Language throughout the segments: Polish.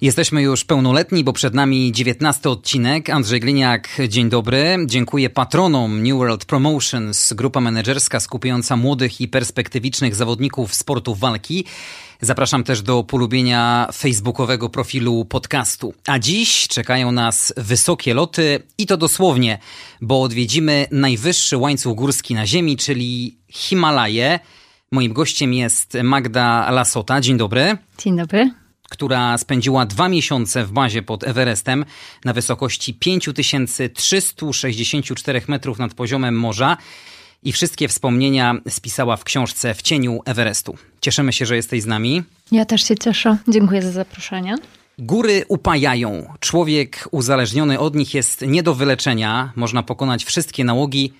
Jesteśmy już pełnoletni, bo przed nami 19 odcinek. Andrzej Gliniak, dzień dobry. Dziękuję patronom New World Promotions, grupa menedżerska skupiająca młodych i perspektywicznych zawodników sportu walki. Zapraszam też do polubienia facebookowego profilu podcastu. A dziś czekają nas wysokie loty i to dosłownie, bo odwiedzimy najwyższy łańcuch górski na Ziemi, czyli Himalaje. Moim gościem jest Magda Lasota. Dzień dobry. Dzień dobry która spędziła dwa miesiące w bazie pod Everestem na wysokości 5364 metrów nad poziomem morza i wszystkie wspomnienia spisała w książce W cieniu Everestu. Cieszymy się, że jesteś z nami. Ja też się cieszę. Dziękuję za zaproszenie. Góry upajają. Człowiek uzależniony od nich jest nie do wyleczenia. Można pokonać wszystkie nałogi,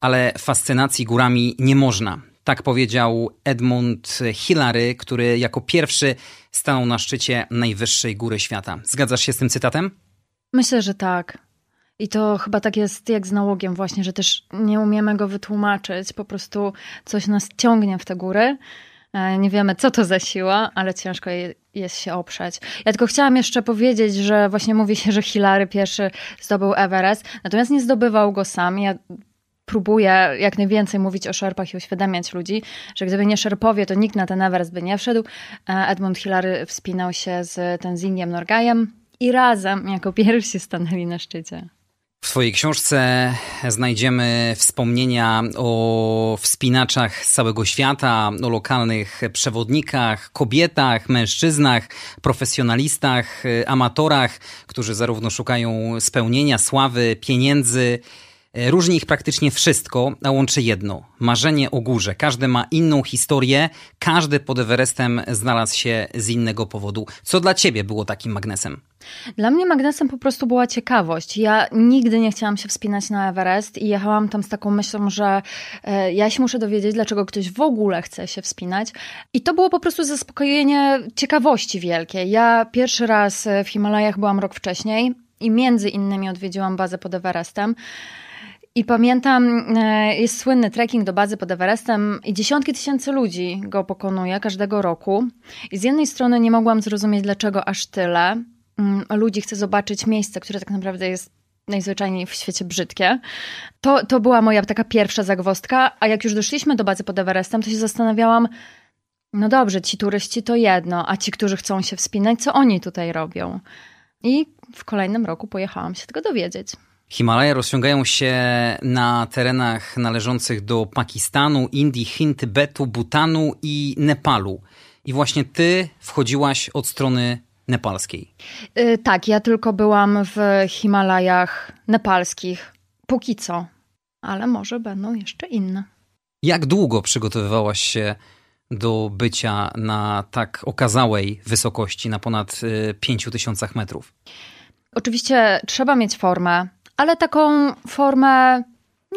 ale fascynacji górami nie można. Tak powiedział Edmund Hillary, który jako pierwszy stanął na szczycie najwyższej góry świata. Zgadzasz się z tym cytatem? Myślę, że tak. I to chyba tak jest jak z nałogiem właśnie, że też nie umiemy go wytłumaczyć. Po prostu coś nas ciągnie w te góry. E, nie wiemy, co to za siła, ale ciężko jest się oprzeć. Ja tylko chciałam jeszcze powiedzieć, że właśnie mówi się, że Hillary pierwszy zdobył Everest, natomiast nie zdobywał go sam. Ja próbuję jak najwięcej mówić o szerpach i uświadamiać ludzi, że gdyby nie szerpowie, to nikt na ten Everest by nie wszedł. E, Edmund Hillary wspinał się z Tenzingiem Norgajem i razem jako pierwsi stanęli na szczycie. W swojej książce znajdziemy wspomnienia o wspinaczach z całego świata, o lokalnych przewodnikach, kobietach, mężczyznach, profesjonalistach, amatorach, którzy zarówno szukają spełnienia, sławy, pieniędzy, różni ich praktycznie wszystko, a łączy jedno marzenie o górze. Każdy ma inną historię, każdy pod Everestem znalazł się z innego powodu. Co dla ciebie było takim magnesem? Dla mnie magnesem po prostu była ciekawość. Ja nigdy nie chciałam się wspinać na Everest i jechałam tam z taką myślą, że e, ja się muszę dowiedzieć, dlaczego ktoś w ogóle chce się wspinać. I to było po prostu zaspokojenie ciekawości wielkiej. Ja pierwszy raz w Himalajach byłam rok wcześniej i między innymi odwiedziłam bazę pod Everestem. I pamiętam, e, jest słynny trekking do bazy pod Everestem i dziesiątki tysięcy ludzi go pokonuje każdego roku. I z jednej strony nie mogłam zrozumieć, dlaczego aż tyle mm, ludzi chce zobaczyć miejsce, które tak naprawdę jest najzwyczajniej w świecie brzydkie. To, to była moja taka pierwsza zagwostka, a jak już doszliśmy do bazy pod Everestem, to się zastanawiałam, no dobrze, ci turyści to jedno, a ci, którzy chcą się wspinać, co oni tutaj robią? I w kolejnym roku pojechałam się tego dowiedzieć. Himalaje rozciągają się na terenach należących do Pakistanu, Indii, Chin, Tybetu, Butanu i Nepalu. I właśnie ty wchodziłaś od strony nepalskiej. Yy, tak, ja tylko byłam w Himalajach nepalskich. Póki co. Ale może będą jeszcze inne. Jak długo przygotowywałaś się do bycia na tak okazałej wysokości, na ponad 5000 y, metrów? Oczywiście trzeba mieć formę, ale taką formę,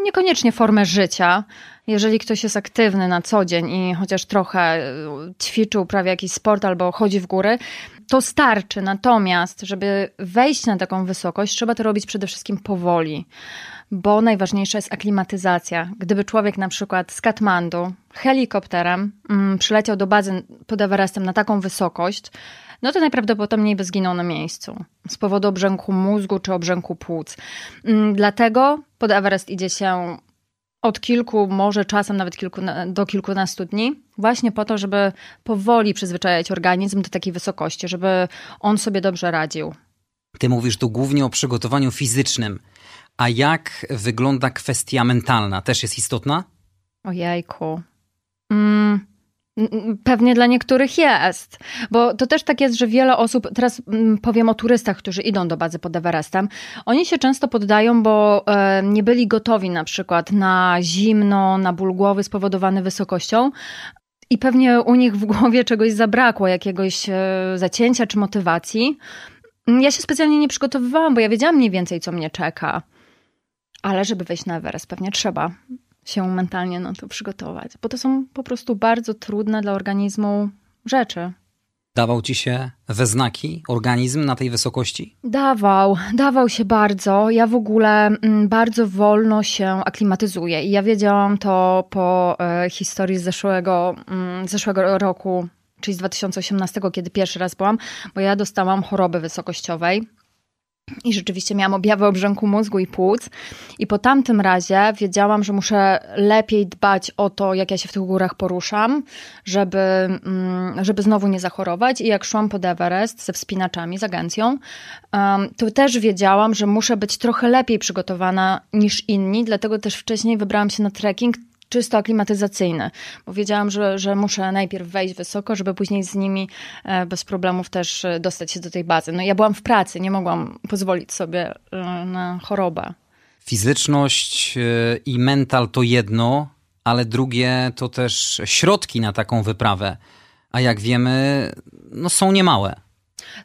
niekoniecznie formę życia. Jeżeli ktoś jest aktywny na co dzień i chociaż trochę e, ćwiczy, uprawia jakiś sport albo chodzi w góry, to starczy. Natomiast, żeby wejść na taką wysokość, trzeba to robić przede wszystkim powoli, bo najważniejsza jest aklimatyzacja. Gdyby człowiek na przykład z Katmandu helikopterem mm, przyleciał do bazy pod Everestem na taką wysokość, no to najprawdopodobniej by zginął na miejscu z powodu obrzęku mózgu czy obrzęku płuc. Mm, dlatego pod Everest idzie się od kilku, może czasem nawet kilku, do kilkunastu dni, właśnie po to, żeby powoli przyzwyczajać organizm do takiej wysokości, żeby on sobie dobrze radził. Ty mówisz tu głównie o przygotowaniu fizycznym. A jak wygląda kwestia mentalna? Też jest istotna? Ojejku. Mm, Pewnie dla niektórych jest, bo to też tak jest, że wiele osób, teraz mm, powiem o turystach, którzy idą do bazy pod Everestem, oni się często poddają, bo e, nie byli gotowi na przykład na zimno, na ból głowy spowodowany wysokością, i pewnie u nich w głowie czegoś zabrakło, jakiegoś e, zacięcia czy motywacji. Ja się specjalnie nie przygotowywałam, bo ja wiedziałam mniej więcej, co mnie czeka. Ale żeby wejść na Everest, pewnie trzeba się mentalnie na to przygotować, bo to są po prostu bardzo trudne dla organizmu rzeczy. Dawał ci się we znaki organizm na tej wysokości? Dawał, dawał się bardzo. Ja w ogóle mm, bardzo wolno się aklimatyzuję i ja wiedziałam to po e, historii z zeszłego, mm, zeszłego roku, czyli z 2018, kiedy pierwszy raz byłam, bo ja dostałam choroby wysokościowej. I rzeczywiście miałam objawy obrzęku mózgu i płuc. I po tamtym razie wiedziałam, że muszę lepiej dbać o to, jak ja się w tych górach poruszam, żeby, mm, żeby znowu nie zachorować. I jak szłam pod Everest ze wspinaczami, z agencją, to też wiedziałam, że muszę być trochę lepiej przygotowana niż inni. Dlatego też wcześniej wybrałam się na trekking czysto aklimatyzacyjny, bo wiedziałam, że, że muszę najpierw wejść wysoko, żeby później z nimi e, bez problemów też e, dostać się do tej bazy. No ja byłam w pracy, nie mogłam pozwolić sobie e, na chorobę. Fizyczność i mental to jedno, ale drugie to też środki na taką wyprawę. A jak wiemy, no są niemałe.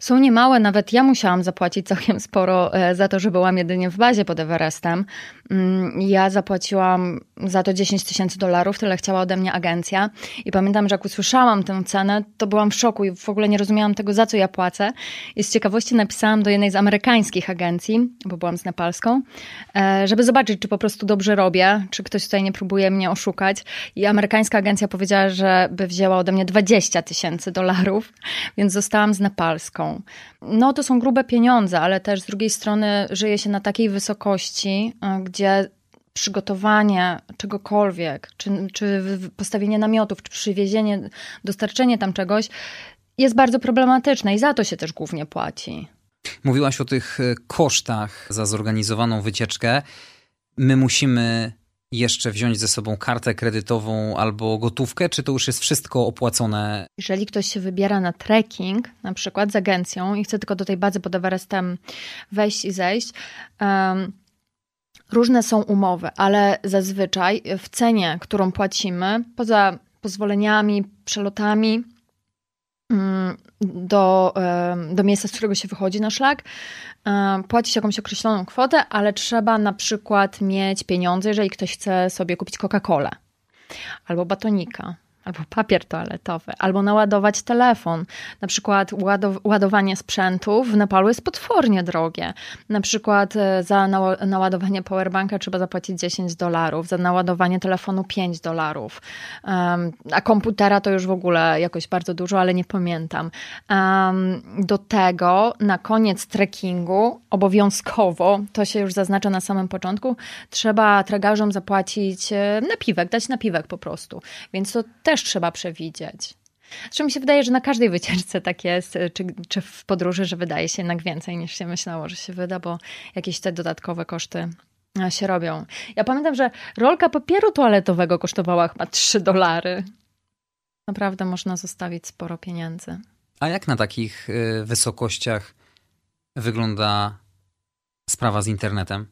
Są niemałe, nawet ja musiałam zapłacić całkiem sporo e, za to, że byłam jedynie w bazie pod Everestem. Mm, ja zapłaciłam za to 10 tysięcy dolarów, tyle chciała ode mnie agencja. I pamiętam, że jak usłyszałam tę cenę, to byłam w szoku i w ogóle nie rozumiałam tego, za co ja płacę. I z ciekawości napisałam do jednej z amerykańskich agencji, bo byłam z nepalską, e, żeby zobaczyć, czy po prostu dobrze robię, czy ktoś tutaj nie próbuje mnie oszukać. I amerykańska agencja powiedziała, że by wzięła ode mnie 20 tysięcy dolarów, więc zostałam z No to są grube pieniądze, ale też z drugiej strony żyje się na takiej wysokości, e, gdzie przygotowanie czegokolwiek, czy, czy postawienie namiotów, czy przywiezienie, dostarczenie tam czegoś jest bardzo problematyczne i za to się też głównie płaci. Mówiłaś o tych e, kosztach za zorganizowaną wycieczkę. My musimy jeszcze wziąć ze sobą kartę kredytową albo gotówkę, czy to już jest wszystko opłacone? Jeżeli ktoś się wybiera na trekking, na przykład z agencją i chce tylko do tej bazy pod Everestem wejść i zejść, um, różne są umowy, ale zazwyczaj w cenie, którą płacimy, poza pozwoleniami, przelotami, mm, do, do miejsca, z którego się wychodzi na szlak, płaci się jakąś określoną kwotę, ale trzeba na przykład mieć pieniądze, jeżeli ktoś chce sobie kupić Coca-Colę albo batonika albo papier toaletowy, albo naładować telefon. Na przykład ładowanie sprzętu w Nepalu jest potwornie drogie. Na przykład e, za naładowanie powerbanka trzeba zapłacić 10 dolarów, za naładowanie telefonu 5 dolarów, a komputera to już w ogóle jakoś bardzo dużo, ale nie pamiętam. Do tego na koniec trekkingu obowiązkowo, to się już zaznacza na samym początku, trzeba tragarzom zapłacić e, napiwek, dać napiwek po prostu. Więc to też trzeba przewidzieć. Zresztą mi się wydaje, że na każdej wycieczce tak jest, czy, czy w podróży, że wydaje się jednak więcej niż się myślało, że się wyda, bo jakieś te dodatkowe koszty e, się robią. Ja pamiętam, że rolka papieru toaletowego kosztowała chyba 3 dolary. Naprawdę można zostawić sporo pieniędzy. A jak na takich e, wysokościach wygląda sprawa z internetem?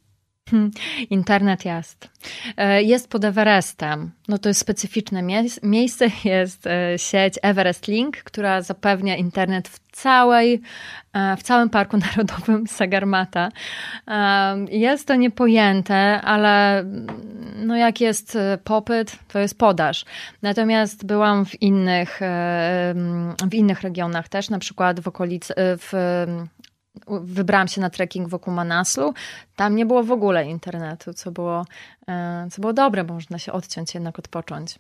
Hmm, internet jest. E, jest pod Everestem. No to jest specyficzne miejsce. Jest e, sieć Everest Link, która zapewnia internet w całej, e, w całym Parku Narodowym Sagarmata. Jest to niepojęte, ale no jak jest popyt, to jest podaż. Natomiast byłam w innych, w innych regionach też, na przykład w okolicy, w wybrałam się na trekking wokół Manaslu. Tam nie było w ogóle internetu, co było, e, co było dobre, bo można się odciąć, jednak odpocząć.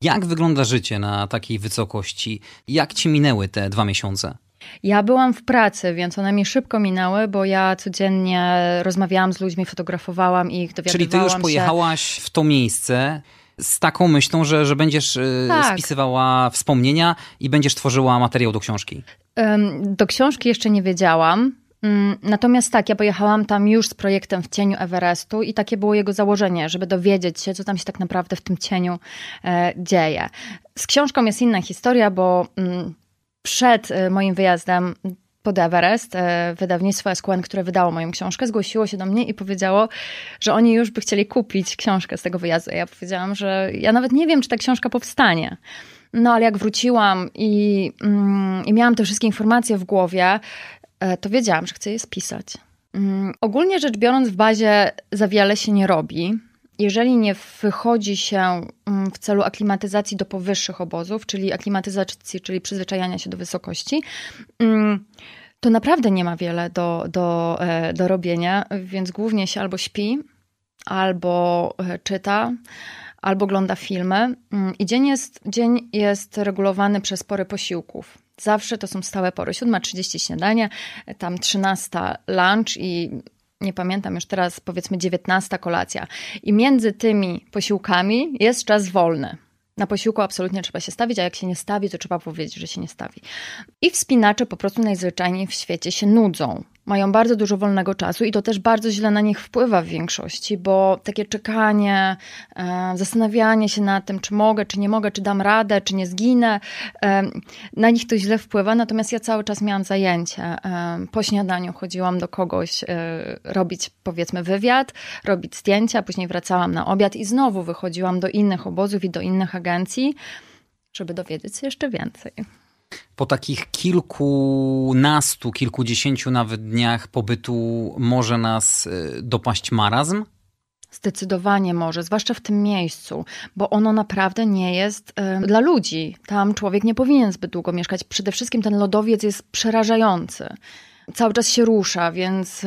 Jak wygląda życie na takiej wysokości? Jak ci minęły te dwa miesiące? Ja byłam w pracy, więc one mi szybko minęły, bo ja codziennie rozmawiałam z ludźmi, fotografowałam ich, dowiadywałam Czyli ty już pojechałaś się... w to miejsce z taką myślą, że, że będziesz e, tak. spisywała wspomnienia i będziesz tworzyła materiał do książki. Do książki jeszcze nie wiedziałam. Mm, natomiast tak, ja pojechałam tam już z projektem w cieniu Everestu i takie było jego założenie, żeby dowiedzieć się, co tam się tak naprawdę w tym cieniu e, dzieje. Z książką jest inna historia, bo mm, przed e, moim wyjazdem pod Everest, e, wydawnictwo SQN, które wydało moją książkę, zgłosiło się do mnie i powiedziało, że oni już by chcieli kupić książkę z tego wyjazdu. Ja powiedziałam, że ja nawet nie wiem, czy ta książka powstanie. No ale jak wróciłam i, mm, i miałam te wszystkie informacje w głowie, e, to wiedziałam, że chcę je spisać. Mm, ogólnie rzecz biorąc, w bazie za wiele się nie robi. jeżeli nie wychodzi się mm, w celu aklimatyzacji do powyższych obozów, czyli aklimatyzacji, czyli przyzwyczajania się do wysokości, mm, to naprawdę nie ma wiele do, do, e, do robienia, więc głównie się albo śpi, albo e, czyta, albo ogląda filmy. Mm, I dzień jest, dzień jest regulowany przez pory posiłków. Zawsze to są stałe pory. 7.30 śniadanie, tam 13 lunch i nie pamiętam już teraz, powiedzmy 19 kolacja. I między tymi posiłkami jest czas wolny. Na posiłku absolutnie trzeba się stawić, a jak się nie stawi, to trzeba powiedzieć, że się nie stawi. I wspinacze po prostu najzwyczajniej w świecie się nudzą mają bardzo dużo wolnego czasu i to też bardzo źle na nich wpływa w większości, bo takie czekanie, e, zastanawianie się nad tym, czy mogę, czy nie mogę, czy dam radę, czy nie zginę, e, na nich to źle wpływa. Natomiast ja cały czas miałam zajęcie. E, po śniadaniu chodziłam do kogoś robić, powiedzmy, wywiad, robić zdjęcia, później wracałam na obiad i znowu wychodziłam do innych obozów i do innych agencji, żeby dowiedzieć się jeszcze więcej po takich kilkunastu, kilkudziesięciu nawet dniach pobytu może nas y, dopaść marazm? Zdecydowanie może, zwłaszcza w tym miejscu, bo ono naprawdę nie jest y, dla ludzi. Tam człowiek nie powinien zbyt długo mieszkać. Przede wszystkim ten lodowiec jest przerażający cały czas się rusza, więc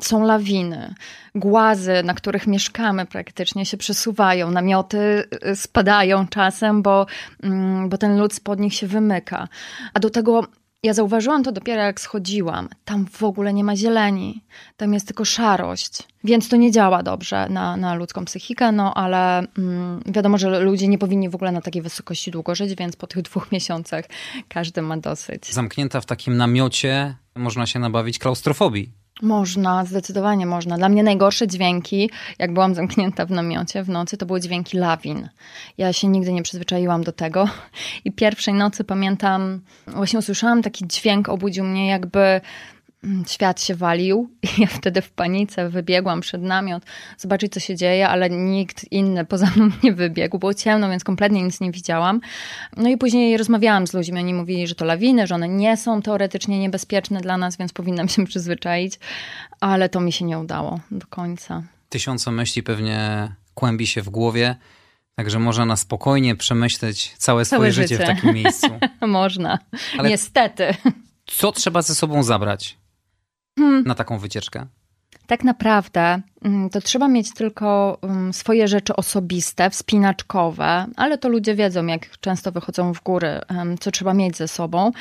są lawiny. Głazy, na których mieszkamy, praktycznie się przesuwają. Namioty y, spadają czasem, bo, mm, bo ten lód spod nich się wymyka. A do tego ja zauważyłam to dopiero jak schodziłam. Tam w ogóle nie ma zieleni, tam jest tylko szarość. Więc to nie działa dobrze na, na ludzką psychikę, no ale mm, wiadomo, że ludzie nie powinni w ogóle na takiej wysokości długo żyć, więc po tych dwóch miesiącach każdy ma dosyć. Zamknięta w takim namiocie można się nabawić klaustrofobii. Można, zdecydowanie można. Dla mnie najgorsze dźwięki, jak byłam zamknięta w namiocie w nocy, to były dźwięki lawin. Ja się nigdy nie przyzwyczaiłam do tego. I pierwszej nocy pamiętam, właśnie usłyszałam taki dźwięk, obudził mnie jakby świat się walił i ja wtedy w panice wybiegłam przed namiot zobaczyć, co się dzieje, ale nikt inny poza mną nie wybiegł. Było ciemno, więc kompletnie nic nie widziałam. No i później rozmawiałam z ludźmi. Oni mówili, że to lawiny, że one nie są teoretycznie niebezpieczne dla nas, więc powinnam się przyzwyczaić, ale to mi się nie udało do końca. Tysiące myśli pewnie kłębi się w głowie. Także można na spokojnie przemyśleć całe, całe swoje życie. życie w takim miejscu. można. Ale Niestety. Co trzeba ze sobą zabrać? Hmm. na taką wycieczkę? Tak naprawdę mm, to trzeba mieć tylko mm, swoje rzeczy osobiste, wspinaczkowe, ale to ludzie wiedzą, jak często wychodzą w góry, co trzeba mieć ze sobą.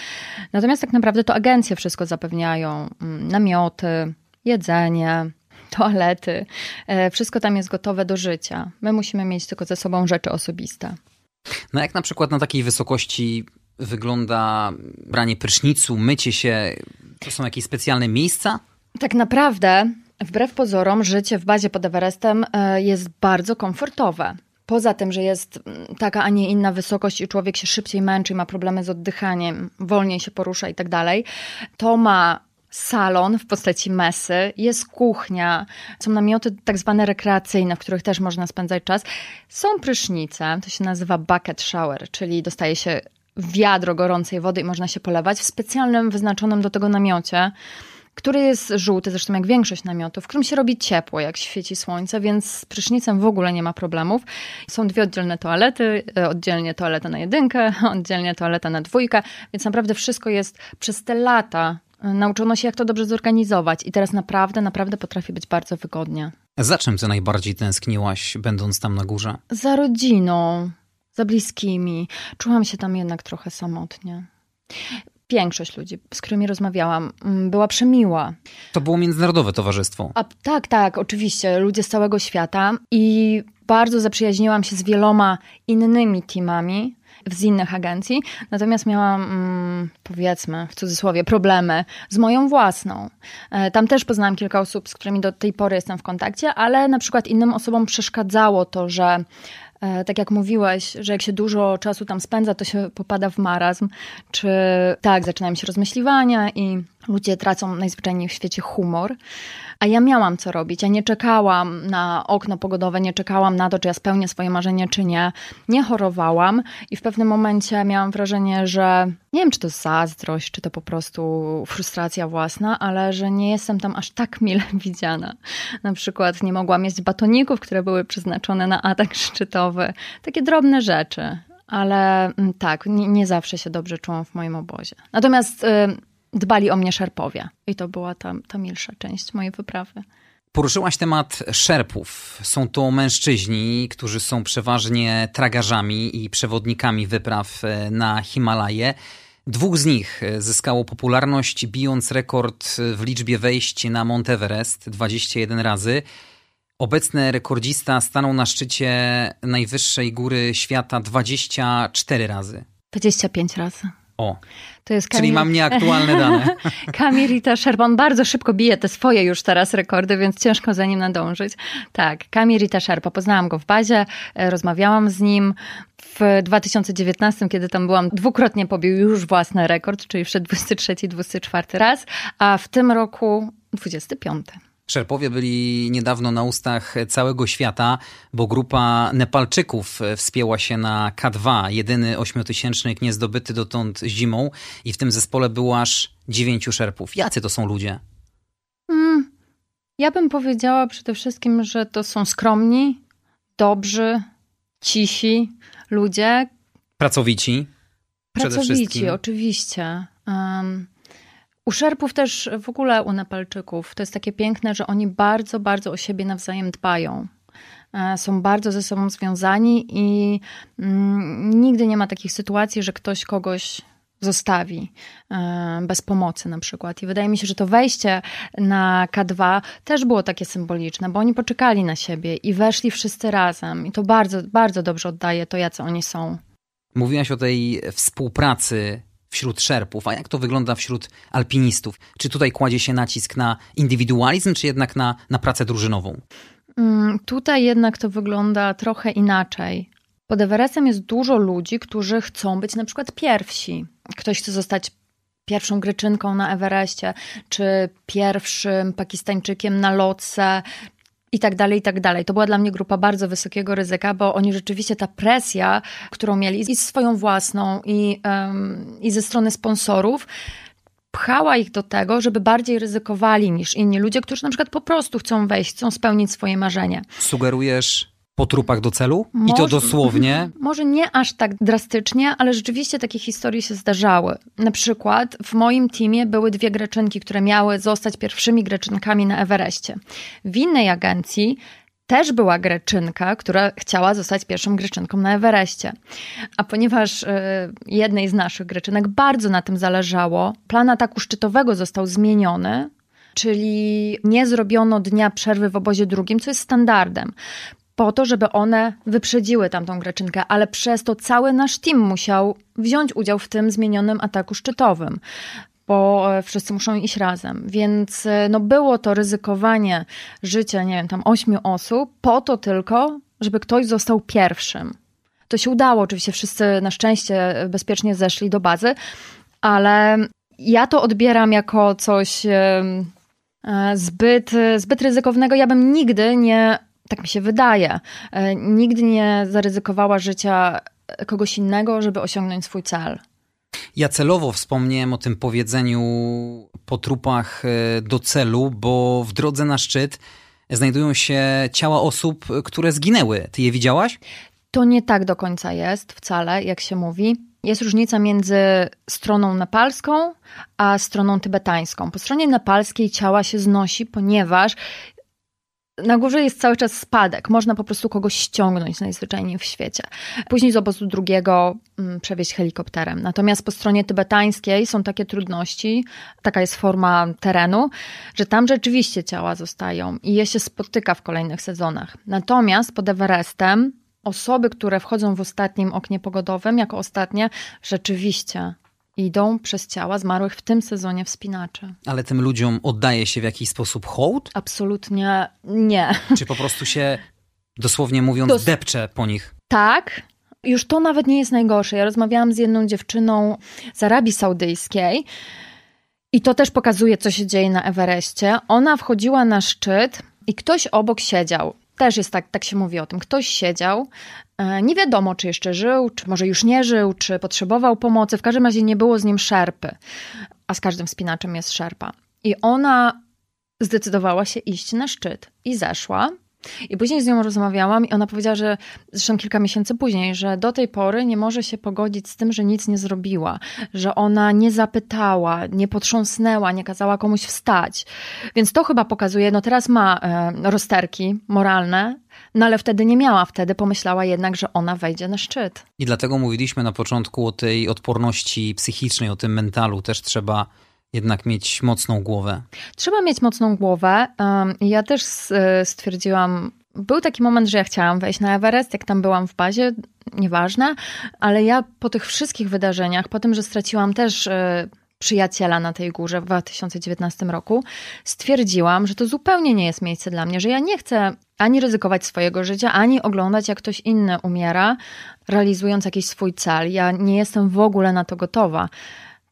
Natomiast tak naprawdę to agencje wszystko zapewniają: mm, namioty, jedzenie, toalety. E, wszystko tam jest gotowe do życia. My musimy mieć tylko ze sobą rzeczy osobiste. No jak na przykład na takiej wysokości wygląda branie prysznicu, mycie się to są jakieś specjalne miejsca? Tak naprawdę, wbrew pozorom, życie w bazie pod Everestem e, jest bardzo komfortowe. Poza tym, że jest mm, taka, a nie inna wysokość i człowiek się szybciej męczy, ma problemy z oddychaniem, wolniej się porusza i tak dalej, to ma salon w postaci mesy, jest kuchnia, są namioty tak zwane rekreacyjne, w których też można spędzać czas. Są prysznice, to się nazywa bucket shower, czyli dostaje się wiadro gorącej wody i można się polewać w specjalnym, wyznaczonym do tego namiocie, który jest żółty, zresztą jak większość namiotów, w którym się robi ciepło, jak świeci słońce, więc z prysznicem w ogóle nie ma problemów. Są dwie oddzielne toalety, e, oddzielnie toaleta na jedynkę, oddzielnie toaleta na dwójkę, więc naprawdę wszystko jest przez te lata e, Nauczono się, jak to dobrze zorganizować, i teraz naprawdę, naprawdę potrafi być bardzo wygodnie. Za czym ty najbardziej tęskniłaś, będąc tam na górze? Za rodziną, za bliskimi. Czułam się tam jednak trochę samotnie. Większość ludzi, z którymi rozmawiałam, mm, była przemiła. To było międzynarodowe towarzystwo. A, tak, tak, oczywiście. Ludzie z całego świata. I bardzo zaprzyjaźniłam się z wieloma innymi teamami z innych agencji, natomiast miałam, mm, powiedzmy, w cudzysłowie, problemy z moją własną. E, tam też poznałam kilka osób, z którymi do tej pory jestem w kontakcie, ale na przykład innym osobom przeszkadzało to, że tak jak mówiłeś, że jak się dużo czasu tam spędza, to się popada w marazm, czy tak, zaczynają się rozmyśliwania i ludzie tracą najzwyczajniej w świecie humor. A ja miałam co robić. Ja nie czekałam na okno pogodowe, nie czekałam na to, czy ja spełnię swoje marzenie, czy nie. Nie chorowałam i w pewnym momencie miałam wrażenie, że nie wiem, czy to zazdrość, czy to po prostu frustracja własna, ale że nie jestem tam aż tak mile widziana. Na przykład nie mogłam jeść batoników, które były przeznaczone na atak szczytowy. Takie drobne rzeczy. Ale mm, tak, nie, nie zawsze się dobrze czułam w moim obozie. Natomiast y, dbali o mnie szerpowie. I to była ta, ta milsza część mojej wyprawy. Poruszyłaś temat szerpów. Są to mężczyźni, którzy są przeważnie tragarzami i przewodnikami wypraw e, na Himalaje. Dwóch z nich e, zyskało popularność, bijąc rekord w liczbie wejść na Mount Everest 21 razy. Obecny rekordzista stanął na szczycie najwyższej góry świata 24 razy. 25 razy. O, to jest Kamil... czyli mam nieaktualne dane. Kamil Rita Sherpa, bardzo szybko bije te swoje już teraz rekordy, więc ciężko za nim nadążyć. Tak, Kamil Rita Sherpa, poznałam go w bazie, e, rozmawiałam z nim. W 2019, kiedy tam byłam, dwukrotnie pobił już własny rekord, czyli wszedł 23, 24 raz, a w tym roku 25. Szerpowie byli niedawno na ustach całego świata, bo grupa Nepalczyków wspięła się na K2, jedyny ośmiotysięcznik niezdobyty dotąd zimą i w tym zespole było aż dziewięciu Szerpów. Jacy to są ludzie? Hmm, ja bym powiedziała przede wszystkim, że to są skromni, dobrzy, cisi ludzie. Pracowici. Pracowici, oczywiście. Um, u Szerpów też w ogóle u Nepalczyków to jest takie piękne, że oni bardzo, bardzo o siebie nawzajem dbają. E, są bardzo ze sobą związani i mm, nigdy nie ma takich sytuacji, że ktoś kogoś zostawi e, bez pomocy na przykład. I wydaje mi się, że to wejście na K2 też było takie symboliczne, bo oni poczekali na siebie i weszli wszyscy razem. I to bardzo, bardzo dobrze oddaje to, jacy oni są. Mówiłaś o tej współpracy wśród szerpów, a jak to wygląda wśród alpinistów? Czy tutaj kładzie się nacisk na indywidualizm, czy jednak na, na pracę drużynową? Mm, tutaj jednak to wygląda trochę inaczej. Pod Everestem jest dużo ludzi, którzy chcą być na przykład pierwsi. Ktoś chce zostać pierwszą Greczynką na Everestie, czy pierwszym Pakistańczykiem na lotce, i tak dalej, i tak dalej. To była dla mnie grupa bardzo wysokiego ryzyka, bo oni rzeczywiście ta presja, którą mieli i swoją własną, i, um, i ze strony sponsorów, pchała ich do tego, żeby bardziej ryzykowali niż inni ludzie, którzy na przykład po prostu chcą wejść, chcą spełnić swoje marzenie. Sugerujesz po trupach do celu? Może, I to dosłownie? Może nie aż tak drastycznie, ale rzeczywiście takie historie się zdarzały. Na przykład w moim teamie były dwie greczynki, które miały zostać pierwszymi greczynkami na Everestie. W innej agencji też była greczynka, która chciała zostać pierwszą greczynką na Everestie. A ponieważ y, jednej z naszych greczynek bardzo na tym zależało, plan ataku szczytowego został zmieniony, czyli nie zrobiono dnia przerwy w obozie drugim, co jest standardem po to, żeby one wyprzedziły tamtą Greczynkę, ale przez to cały nasz team musiał wziąć udział w tym zmienionym ataku szczytowym bo e, wszyscy muszą iść razem. Więc e, no było to ryzykowanie życia, nie wiem, tam ośmiu osób, po to tylko, żeby ktoś został pierwszym. To się udało, oczywiście wszyscy na szczęście bezpiecznie zeszli do bazy, ale ja to odbieram jako coś e, zbyt, zbyt ryzykownego. Ja bym nigdy nie tak mi się wydaje. E, nigdy nie zaryzykowała życia kogoś innego, żeby osiągnąć swój cel. Ja celowo wspomniałem o tym powiedzeniu po trupach e, do celu, bo w drodze na szczyt znajdują się ciała osób, które zginęły. Ty je widziałaś? To nie tak do końca jest wcale, jak się mówi. Jest różnica między stroną nepalską a stroną tybetańską. Po stronie nepalskiej ciała się znosi, ponieważ na górze jest cały czas spadek. Można po prostu kogoś ściągnąć najzwyczajniej w świecie. Później z obozu drugiego mm, przewieźć helikopterem. Natomiast po stronie tybetańskiej są takie trudności, taka jest forma terenu, że tam rzeczywiście ciała zostają i je się spotyka w kolejnych sezonach. Natomiast pod Everestem osoby, które wchodzą w ostatnim oknie pogodowym, jako ostatnie, rzeczywiście idą przez ciała zmarłych w tym sezonie wspinaczy. Ale tym ludziom oddaje się w jakiś sposób hołd? Absolutnie nie. Czy po prostu się, dosłownie mówiąc, Dos depcze po nich? Tak, już to nawet nie jest najgorsze. Ja rozmawiałam z jedną dziewczyną z Arabii Saudyjskiej i to też pokazuje, co się dzieje na Everestie. Ona wchodziła na szczyt i ktoś obok siedział. Też jest tak, tak się mówi o tym. Ktoś siedział, e, nie wiadomo, czy jeszcze żył, czy może już nie żył, czy potrzebował pomocy. W każdym razie nie było z nim szerpy, a z każdym wspinaczem jest szerpa. I ona zdecydowała się iść na szczyt i zeszła. I później z nią rozmawiałam i ona powiedziała, że zresztą kilka miesięcy później, że do tej pory nie może się pogodzić z tym, że nic nie zrobiła, że ona nie zapytała, nie potrząsnęła, nie kazała komuś wstać. Więc to chyba pokazuje, no teraz ma e, rozterki moralne, no ale wtedy nie miała, wtedy pomyślała jednak, że ona wejdzie na szczyt. I dlatego mówiliśmy na początku o tej odporności psychicznej, o tym mentalu. Też trzeba jednak mieć mocną głowę. Trzeba mieć mocną głowę. Ja też stwierdziłam, był taki moment, że ja chciałam wejść na Everest, jak tam byłam w bazie, nieważne, ale ja po tych wszystkich wydarzeniach, po tym, że straciłam też e, przyjaciela na tej górze w 2019 roku, stwierdziłam, że to zupełnie nie jest miejsce dla mnie, że ja nie chcę ani ryzykować swojego życia, ani oglądać, jak ktoś inny umiera, realizując jakiś swój cel. Ja nie jestem w ogóle na to gotowa.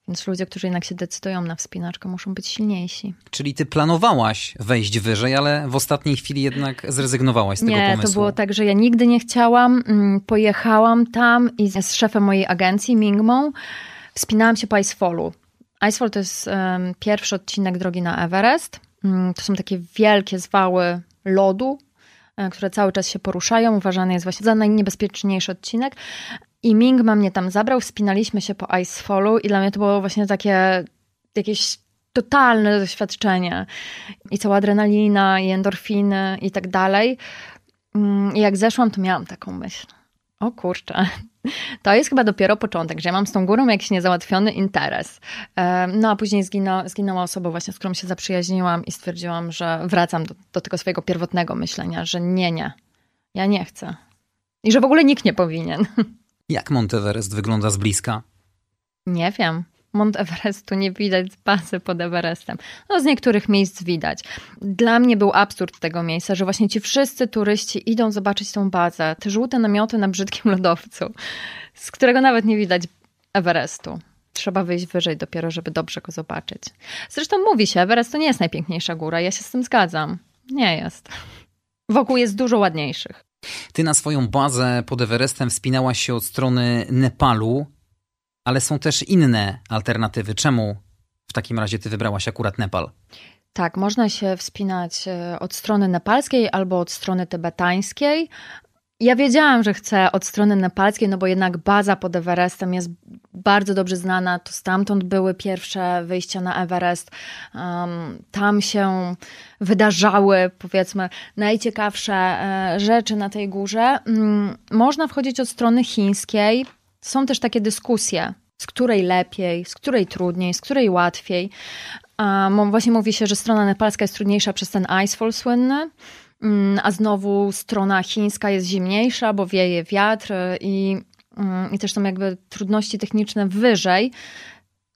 Więc ludzie, którzy jednak się decydują na wspinaczkę, muszą być silniejsi. Czyli ty planowałaś wejść wyżej, ale w ostatniej chwili jednak zrezygnowałaś z nie, tego pomysłu. Nie, to było tak, że ja nigdy nie chciałam. Mm, pojechałam tam i z szefem mojej agencji, Mingmą, wspinałam się po Icefallu. Icefall to jest um, pierwszy odcinek drogi na Everest. Um, to są takie wielkie zwały lodu, e, które cały czas się poruszają. Uważany jest właśnie za najniebezpieczniejszy odcinek. I Ming ma mnie tam zabrał, wspinaliśmy się po Icefallu i dla mnie to było właśnie takie jakieś totalne doświadczenie. I cała adrenalina, i endorfiny i tak dalej. Mm, I jak zeszłam, to miałam taką myśl. O kurczę, to jest chyba dopiero początek, że ja mam z tą górą jakiś niezałatwiony interes. No a później zginęła, zginęła osoba właśnie, z którą się zaprzyjaźniłam i stwierdziłam, że wracam do, do tego swojego pierwotnego myślenia, że nie, nie, ja nie chcę. I że w ogóle nikt nie powinien. Jak Mount Everest wygląda z bliska? Nie wiem. Mount Everestu nie widać z bazy pod Everestem. No z niektórych miejsc widać. Dla mnie był absurd tego miejsca, że właśnie ci wszyscy turyści idą zobaczyć tą bazę. Te żółte namioty na brzydkim lodowcu, z którego nawet nie widać Everestu. Trzeba wyjść wyżej dopiero, żeby dobrze go zobaczyć. Zresztą mówi się, Everest to nie jest najpiękniejsza góra. Ja się z tym zgadzam. Nie jest. Wokół jest dużo ładniejszych. Ty na swoją bazę pod Everestem wspinałaś się od strony Nepalu, ale są też inne alternatywy. Czemu w takim razie ty wybrałaś akurat Nepal? Tak, można się wspinać e, od strony nepalskiej albo od strony tybetańskiej, ja wiedziałam, że chcę od strony nepalskiej, no bo jednak baza pod Everestem jest bardzo dobrze znana. To stamtąd były pierwsze wyjścia na Everest. Um, tam się wydarzały, powiedzmy, najciekawsze e, rzeczy na tej górze. Um, można wchodzić od strony chińskiej. Są też takie dyskusje, z której lepiej, z której trudniej, z której łatwiej. Um, właśnie mówi się, że strona nepalska jest trudniejsza przez ten icefall słynny. Mm, a znowu strona chińska jest zimniejsza, bo wieje wiatr i, mm, i też są jakby trudności techniczne wyżej,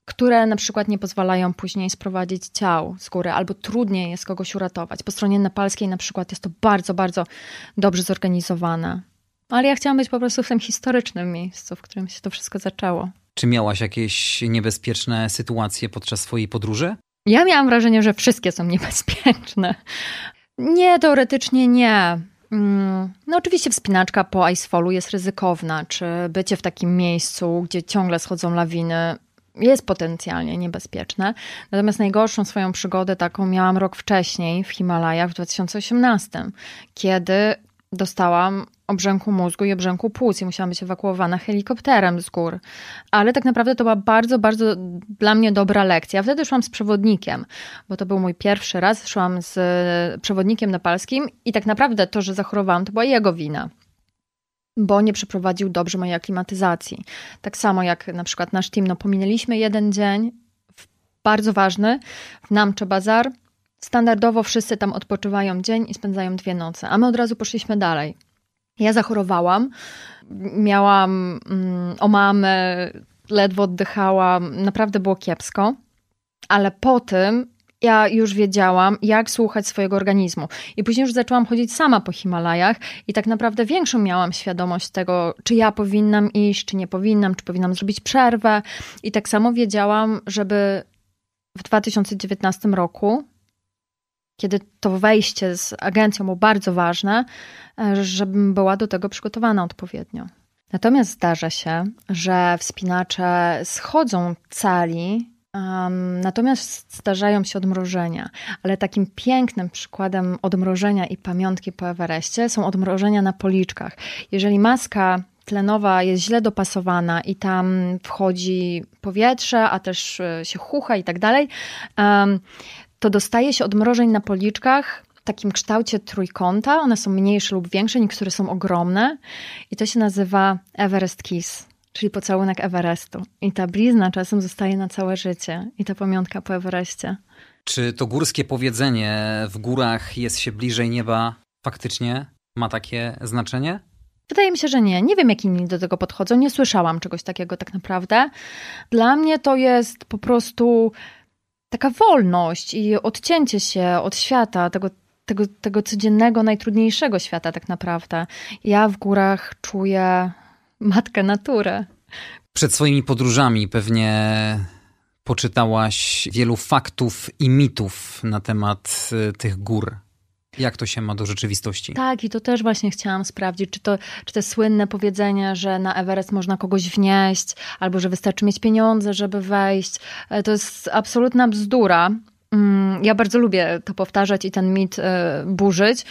które na przykład nie pozwalają później sprowadzić ciał z góry, albo trudniej jest kogoś uratować. Po stronie nepalskiej na przykład jest to bardzo, bardzo dobrze zorganizowane. Ale ja chciałam być po prostu w tym historycznym miejscu, w którym się to wszystko zaczęło. Czy miałaś jakieś niebezpieczne sytuacje podczas swojej podróży? Ja miałam wrażenie, że wszystkie są niebezpieczne. Nie, teoretycznie nie. Mm, no oczywiście wspinaczka po Icefallu jest ryzykowna, czy bycie w takim miejscu, gdzie ciągle schodzą lawiny jest potencjalnie niebezpieczne. Natomiast najgorszą swoją przygodę taką miałam rok wcześniej w Himalajach w 2018, kiedy dostałam obrzęku mózgu i obrzęku płuc i musiałam być ewakuowana helikopterem z gór. Ale tak naprawdę to była bardzo, bardzo dla mnie dobra lekcja. Wtedy szłam z przewodnikiem, bo to był mój pierwszy raz. Szłam z przewodnikiem nepalskim i tak naprawdę to, że zachorowałam, to była jego wina bo nie przeprowadził dobrze mojej aklimatyzacji. Tak samo jak na przykład nasz team, no pominęliśmy jeden dzień, bardzo ważny, w Namche Bazar. Standardowo wszyscy tam odpoczywają dzień i spędzają dwie noce, a my od razu poszliśmy dalej. Ja zachorowałam, miałam mm, omamę, ledwo oddychałam, naprawdę było kiepsko, ale po tym ja już wiedziałam, jak słuchać swojego organizmu. I później już zaczęłam chodzić sama po Himalajach i tak naprawdę większą miałam świadomość tego, czy ja powinnam iść, czy nie powinnam, czy powinnam zrobić przerwę. I tak samo wiedziałam, żeby w 2019 roku, kiedy to wejście z agencją było bardzo ważne, e, żebym była do tego przygotowana odpowiednio. Natomiast zdarza się, że wspinacze schodzą cali Um, natomiast zdarzają się odmrożenia, ale takim pięknym przykładem odmrożenia i pamiątki po Everestie są odmrożenia na policzkach. Jeżeli maska tlenowa jest źle dopasowana i tam wchodzi powietrze, a też e, się chucha i tak dalej, um, to dostaje się odmrożeń na policzkach w takim kształcie trójkąta. One są mniejsze lub większe, niektóre są ogromne i to się nazywa Everest Kiss czyli pocałunek Everestu. I ta blizna czasem zostaje na całe życie. I ta pamiątka po Everestie. Czy to górskie powiedzenie w górach jest się bliżej nieba faktycznie ma takie znaczenie? Wydaje mi się, że nie. Nie wiem, jak inni do tego podchodzą. Nie słyszałam czegoś takiego tak naprawdę. Dla mnie to jest po prostu taka wolność i odcięcie się od świata, tego, tego, tego codziennego, najtrudniejszego świata tak naprawdę. Ja w górach czuję matkę naturę. Przed swoimi podróżami pewnie poczytałaś wielu faktów i mitów na temat y, tych gór. Jak to się ma do rzeczywistości? Tak, i to też właśnie chciałam sprawdzić, czy to, czy te słynne powiedzenie, że na Everest można kogoś wnieść, albo że wystarczy mieć pieniądze, żeby wejść, e, to jest absolutna bzdura. Mm, ja bardzo lubię to powtarzać i ten mit e, burzyć.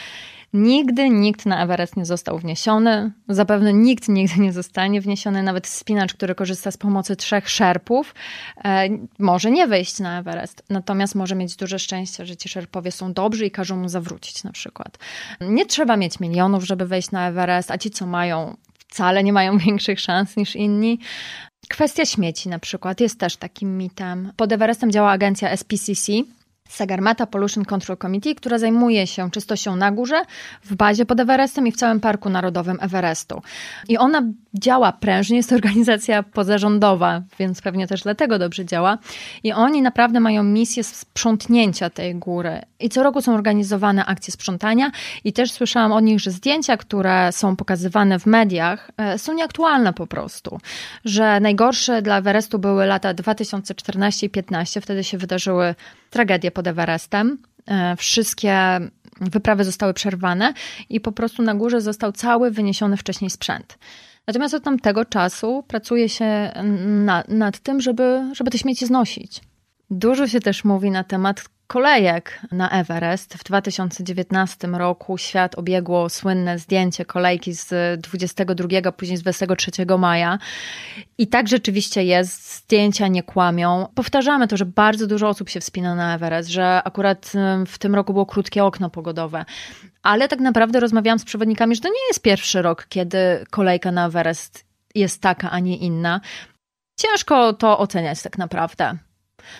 Nigdy nikt na Everest nie został wniesiony. Zapewne nikt nigdy nie zostanie wniesiony. Nawet spinacz, który korzysta z pomocy trzech szerpów, e, może nie wejść na Everest. Natomiast może mieć duże szczęście, że ci szerpowie są dobrzy i każą mu zawrócić na przykład. Nie trzeba mieć milionów, żeby wejść na Everest, a ci, co mają, wcale nie mają większych szans niż inni. Kwestia śmieci na przykład jest też takim mitem. Pod Everestem działa agencja SPCC, Sagarmata Pollution Control Committee, która zajmuje się czystością na górze, w bazie pod Everestem i w całym Parku Narodowym Everestu. I ona działa prężnie, jest to organizacja pozarządowa, więc pewnie też dlatego dobrze działa. I oni naprawdę mają misję sprzątnięcia tej góry. I co roku są organizowane akcje sprzątania i też słyszałam od nich, że zdjęcia, które są pokazywane w mediach, e, są nieaktualne po prostu. Że najgorsze dla Everestu były lata 2014 i 2015, wtedy się wydarzyły tragedie pod Everestem. E, wszystkie wyprawy zostały przerwane i po prostu na górze został cały wyniesiony wcześniej sprzęt. Natomiast od tamtego czasu pracuje się na, nad tym, żeby, żeby te śmieci znosić. Dużo się też mówi na temat kolejek na Everest. W 2019 roku świat obiegło słynne zdjęcie kolejki z 22, później z 23 maja. I tak rzeczywiście jest, zdjęcia nie kłamią. Powtarzamy to, że bardzo dużo osób się wspina na Everest, że akurat w tym roku było krótkie okno pogodowe. Ale tak naprawdę rozmawiałam z przewodnikami, że to nie jest pierwszy rok, kiedy kolejka na Everest jest taka, a nie inna. Ciężko to oceniać tak naprawdę.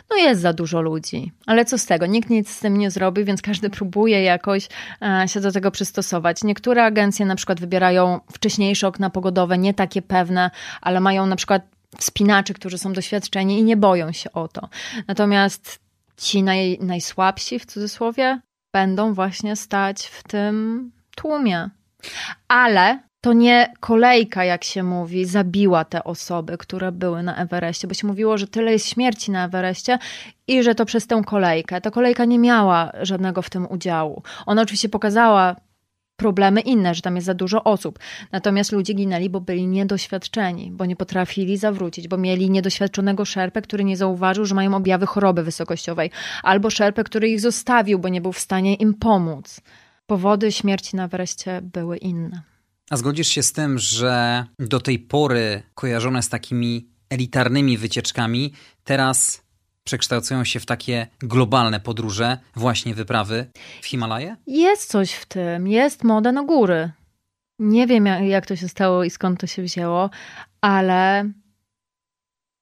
No jest za dużo ludzi, ale co z tego? Nikt nic z tym nie zrobi, więc każdy próbuje jakoś e, się do tego przystosować. Niektóre agencje na przykład wybierają wcześniejsze okna pogodowe, nie takie pewne, ale mają na przykład wspinaczy, którzy są doświadczeni i nie boją się o to. Natomiast ci naj, najsłabsi w cudzysłowie będą właśnie stać w tym tłumie. Ale to nie kolejka, jak się mówi, zabiła te osoby, które były na Everestie, bo się mówiło, że tyle jest śmierci na Everestie i że to przez tę kolejkę. Ta kolejka nie miała żadnego w tym udziału. Ona oczywiście pokazała problemy inne, że tam jest za dużo osób. Natomiast ludzie ginęli, bo byli niedoświadczeni, bo nie potrafili zawrócić, bo mieli niedoświadczonego szerpę, który nie zauważył, że mają objawy choroby wysokościowej, albo szerpę, który ich zostawił, bo nie był w stanie im pomóc. Powody śmierci na Everestie były inne. A zgodzisz się z tym, że do tej pory kojarzone z takimi elitarnymi wycieczkami, teraz przekształcają się w takie globalne podróże, właśnie wyprawy w Himalaje? Jest coś w tym, jest moda na góry. Nie wiem, jak to się stało i skąd to się wzięło, ale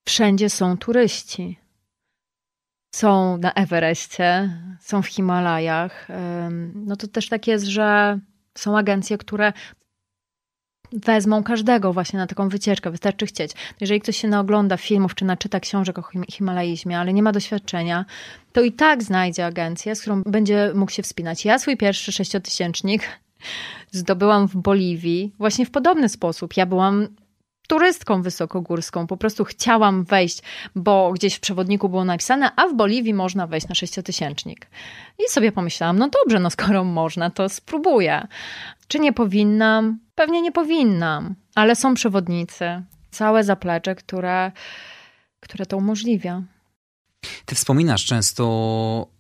wszędzie są turyści. Są na Everestie, są w Himalajach. No to też tak jest, że są agencje, które wezmą każdego właśnie na taką wycieczkę, wystarczy chcieć. Jeżeli ktoś się naogląda filmów czy naczyta książek o himalaizmie, ale nie ma doświadczenia, to i tak znajdzie agencję, z którą będzie mógł się wspinać. Ja swój pierwszy sześciotysięcznik zdobyłam w Boliwii właśnie w podobny sposób. Ja byłam turystką wysokogórską. Po prostu chciałam wejść, bo gdzieś w przewodniku było napisane, a w Boliwii można wejść na sześciotysięcznik. I sobie pomyślałam, no dobrze, no skoro można, to spróbuję. Czy nie powinnam? Pewnie nie powinnam, ale są przewodnicy, całe zaplecze, które, które to umożliwia. Ty wspominasz często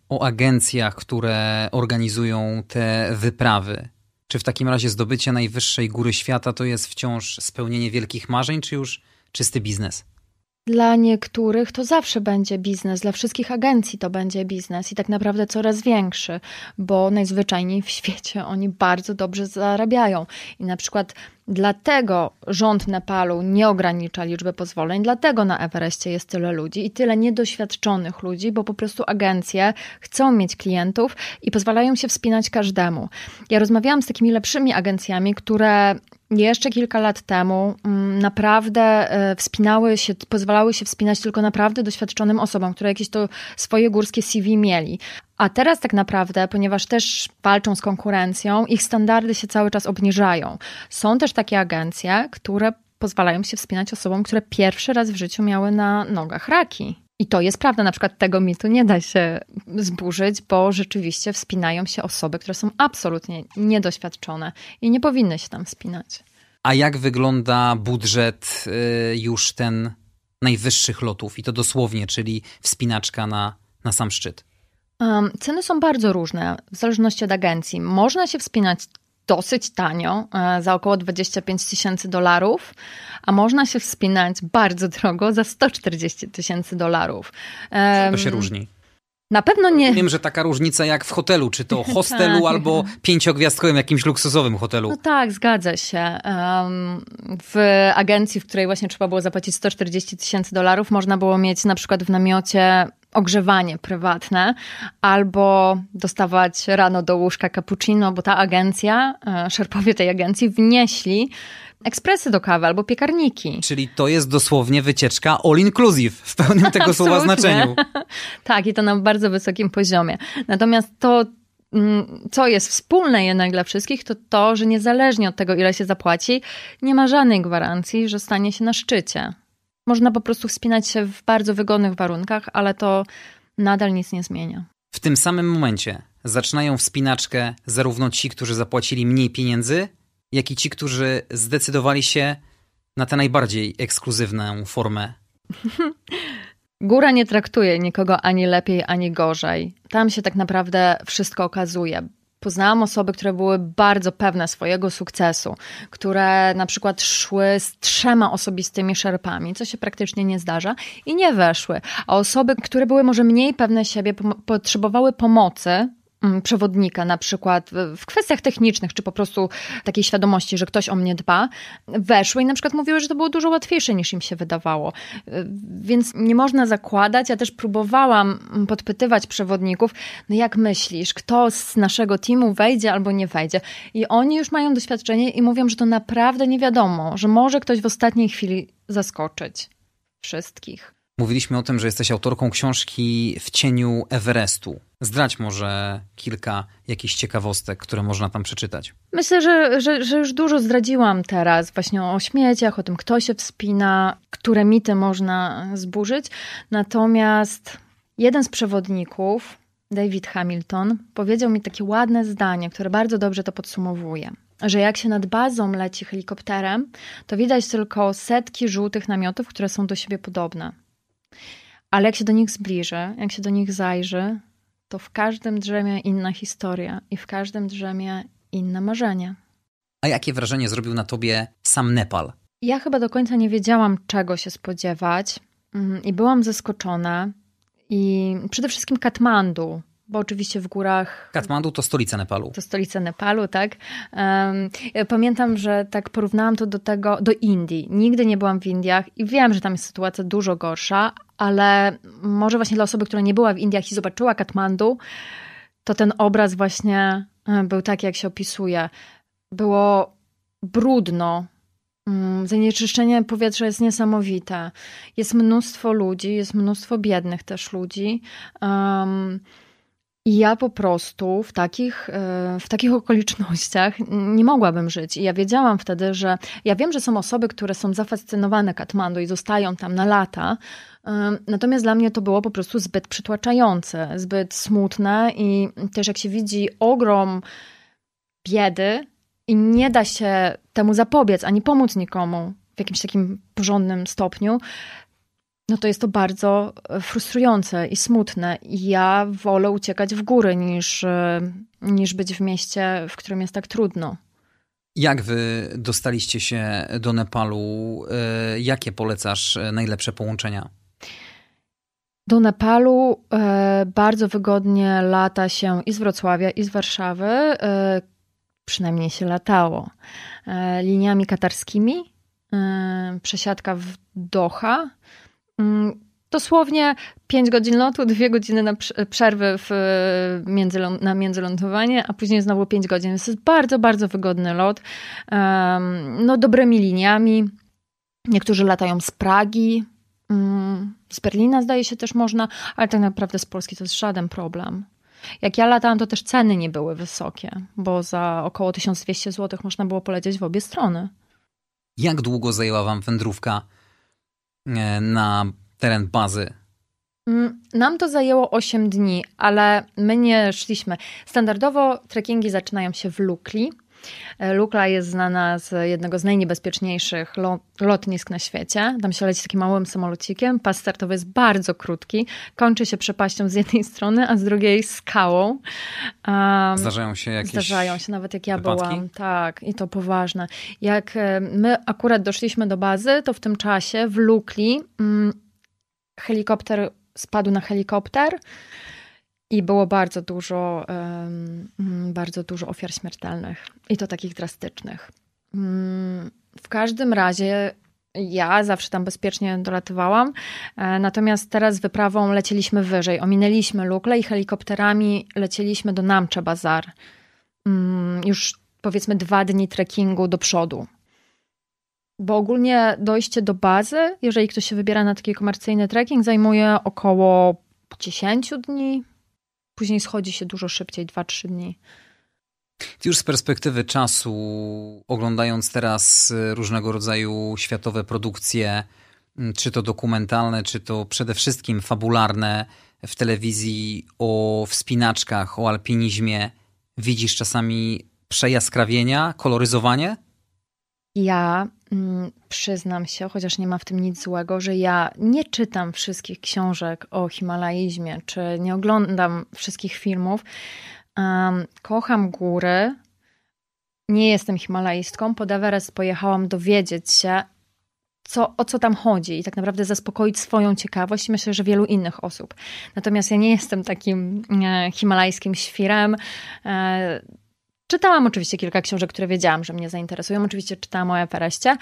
o agencjach, które organizują te wyprawy. Czy w takim razie zdobycie najwyższej góry świata to jest wciąż spełnienie wielkich marzeń, czy już czysty biznes? Dla niektórych to zawsze będzie biznes, dla wszystkich agencji to będzie biznes i tak naprawdę coraz większy, bo najzwyczajniej w świecie oni bardzo dobrze zarabiają. I na przykład dlatego rząd Nepalu nie ogranicza liczby pozwoleń, dlatego na Everestie jest tyle ludzi i tyle niedoświadczonych ludzi, bo po prostu agencje chcą mieć klientów i pozwalają się wspinać każdemu. Ja rozmawiałam z takimi lepszymi agencjami, które jeszcze kilka lat temu mm, naprawdę e, wspinały się, pozwalały się wspinać tylko naprawdę doświadczonym osobom, które jakieś to swoje górskie CV mieli. A teraz tak naprawdę, ponieważ też walczą z konkurencją, ich standardy się cały czas obniżają. Są też takie agencje, które pozwalają się wspinać osobom, które pierwszy raz w życiu miały na nogach raki. I to jest prawda, na przykład tego mitu nie da się zburzyć, bo rzeczywiście wspinają się osoby, które są absolutnie niedoświadczone i nie powinny się tam wspinać. A jak wygląda budżet y, już ten najwyższych lotów i to dosłownie, czyli wspinaczka na, na sam szczyt? Um, ceny są bardzo różne w zależności od agencji. Można się wspinać dosyć tanio, e, za około 25 tysięcy dolarów, a można się wspinać bardzo drogo za 140 tysięcy dolarów. To się różni. Na pewno nie. Wiem, że taka różnica jak w hotelu, czy to hostelu tak. albo pięciogwiazdkowym jakimś luksusowym hotelu. No tak, zgadza się. w agencji, w której właśnie trzeba było zapłacić 140 tysięcy dolarów, można było mieć na przykład w namiocie ogrzewanie prywatne albo dostawać rano do łóżka cappuccino, bo ta agencja, e, szerpowie tej agencji wnieśli ekspresy do kawy albo piekarniki. Czyli to jest dosłownie wycieczka all inclusive w pełnym tego słowa znaczeniu. tak, i to na bardzo wysokim poziomie. Natomiast to, mm, co jest wspólne jednak dla wszystkich, to to, że niezależnie od tego, ile się zapłaci, nie ma żadnej gwarancji, że stanie się na szczycie. Można po prostu wspinać się w bardzo wygodnych warunkach, ale to nadal nic nie zmienia. W tym samym momencie zaczynają wspinaczkę zarówno ci, którzy zapłacili mniej pieniędzy, jak i ci, którzy zdecydowali się na tę najbardziej ekskluzywną formę. Góra nie traktuje nikogo ani lepiej, ani gorzej. Tam się tak naprawdę wszystko okazuje. Poznałam osoby, które były bardzo pewne swojego sukcesu, które na przykład szły z trzema osobistymi szerpami, co się praktycznie nie zdarza, i nie weszły. A osoby, które były może mniej pewne siebie, potrzebowały pomocy, przewodnika, na przykład w kwestiach technicznych, czy po prostu takiej świadomości, że ktoś o mnie dba, weszły i na przykład mówiły, że to było dużo łatwiejsze niż im się wydawało. Więc nie można zakładać. Ja też próbowałam podpytywać przewodników, no jak myślisz, kto z naszego teamu wejdzie albo nie wejdzie. I oni już mają doświadczenie i mówią, że to naprawdę nie wiadomo, że może ktoś w ostatniej chwili zaskoczyć wszystkich. Mówiliśmy o tym, że jesteś autorką książki W cieniu Everestu. Zdrać może kilka jakichś ciekawostek, które można tam przeczytać. Myślę, że, że, że, już dużo zdradziłam teraz właśnie o śmieciach, o tym, kto się wspina, które mity można zburzyć. Natomiast jeden z przewodników, David Hamilton, powiedział mi takie ładne zdanie, które bardzo dobrze to podsumowuje. Że jak się nad bazą leci helikopterem, to widać tylko setki żółtych namiotów, które są do siebie podobne. Ale jak się do nich zbliży, jak się do nich zajrzy, to w każdym drzemie inna historia i w każdym drzemie inne marzenie. A jakie wrażenie zrobił na tobie sam Nepal? Ja chyba do końca nie wiedziałam, czego się spodziewać mm, i byłam zaskoczona. I przede wszystkim Katmandu, bo oczywiście w górach. Katmandu to stolica Nepalu. To stolica Nepalu, tak. Pamiętam, że tak porównałam to do tego, do Indii. Nigdy nie byłam w Indiach i wiem, że tam jest sytuacja dużo gorsza, ale może właśnie dla osoby, która nie była w Indiach i zobaczyła Katmandu, to ten obraz właśnie był taki, jak się opisuje. Było brudno, Mm, zanieczyszczenie powietrza jest niesamowite. Jest mnóstwo ludzi, jest mnóstwo biednych też ludzi. Um, i ja po prostu w takich, e, w takich okolicznościach nie mogłabym żyć. I ja wiedziałam wtedy, że ja wiem, że są osoby, które są zafascynowane Katmandu i zostają tam na lata. E, natomiast dla mnie to było po prostu zbyt przytłaczające, zbyt smutne i też jak się widzi ogrom biedy i nie da się temu zapobiec ani pomóc nikomu w jakimś takim porządnym stopniu, no to jest to bardzo e, frustrujące i smutne. I ja wolę uciekać w góry niż, e, niż być w mieście, w którym jest tak trudno. Jak wy dostaliście się do Nepalu? E, jakie polecasz najlepsze połączenia? Do Nepalu bardzo wygodnie lata się i z Wrocławia, i z Warszawy. Przynajmniej się latało. Liniami katarskimi, przesiadka w Doha dosłownie 5 godzin lotu, 2 godziny na przerwy w, między, na międzylądowanie, a później znowu 5 godzin. Więc to jest bardzo, bardzo wygodny lot. No, dobrymi liniami. Niektórzy latają z Pragi, um, z Berlina zdaje się też można, ale tak naprawdę z Polski to jest żaden problem. Jak ja latałam, to też ceny nie były wysokie, bo za około 1200 zł można było polecieć w obie strony. Jak długo zajęła wam wędrówka na teren bazy? Mm, nam to zajęło 8 dni, ale my nie szliśmy. Standardowo trekkingi zaczynają się w Lukli. E, Lukla jest znana z jednego z najniebezpieczniejszych lotnisk na świecie. Tam się leci takim małym samolocikiem. Pas startowy jest bardzo krótki. Kończy się przepaścią z jednej strony, a z drugiej skałą. Um, zdarzają się jakieś Zdarzają się, nawet jak ja wypadki? byłam. Tak, i to poważne. Jak e, my akurat doszliśmy do bazy, to w tym czasie w Lukli mm, helikopter spadł na helikopter i było bardzo dużo, um, bardzo dużo ofiar śmiertelnych i to takich drastycznych. Um, w każdym razie ja zawsze tam bezpiecznie dolatywałam, e, natomiast teraz wyprawą lecieliśmy wyżej. Ominęliśmy Lukle i helikopterami lecieliśmy do Namcze Bazar. Um, już powiedzmy dwa dni trekkingu do przodu. Bo ogólnie dojście do bazy, jeżeli ktoś się wybiera na taki komercyjny trekking, zajmuje około 10 dni, Później schodzi się dużo szybciej, 2-3 dni. Już z perspektywy czasu, oglądając teraz y, różnego rodzaju światowe produkcje, mm, czy to dokumentalne, czy to przede wszystkim fabularne w telewizji o wspinaczkach, o alpinizmie, widzisz czasami przejaskrawienia, koloryzowanie? Ja mm, przyznam się, chociaż nie ma w tym nic złego, że ja nie czytam wszystkich książek o himalaizmie, czy nie oglądam wszystkich filmów. Um, kocham góry. Nie jestem himalaistką. Pod Everest pojechałam dowiedzieć się, co, o co tam chodzi i tak naprawdę zaspokoić swoją ciekawość i myślę, że wielu innych osób. Natomiast ja nie jestem takim e, himalajskim świrem. E, Czytałam oczywiście kilka książek, które wiedziałam, że mnie zainteresują. Oczywiście czytałam o Everestie,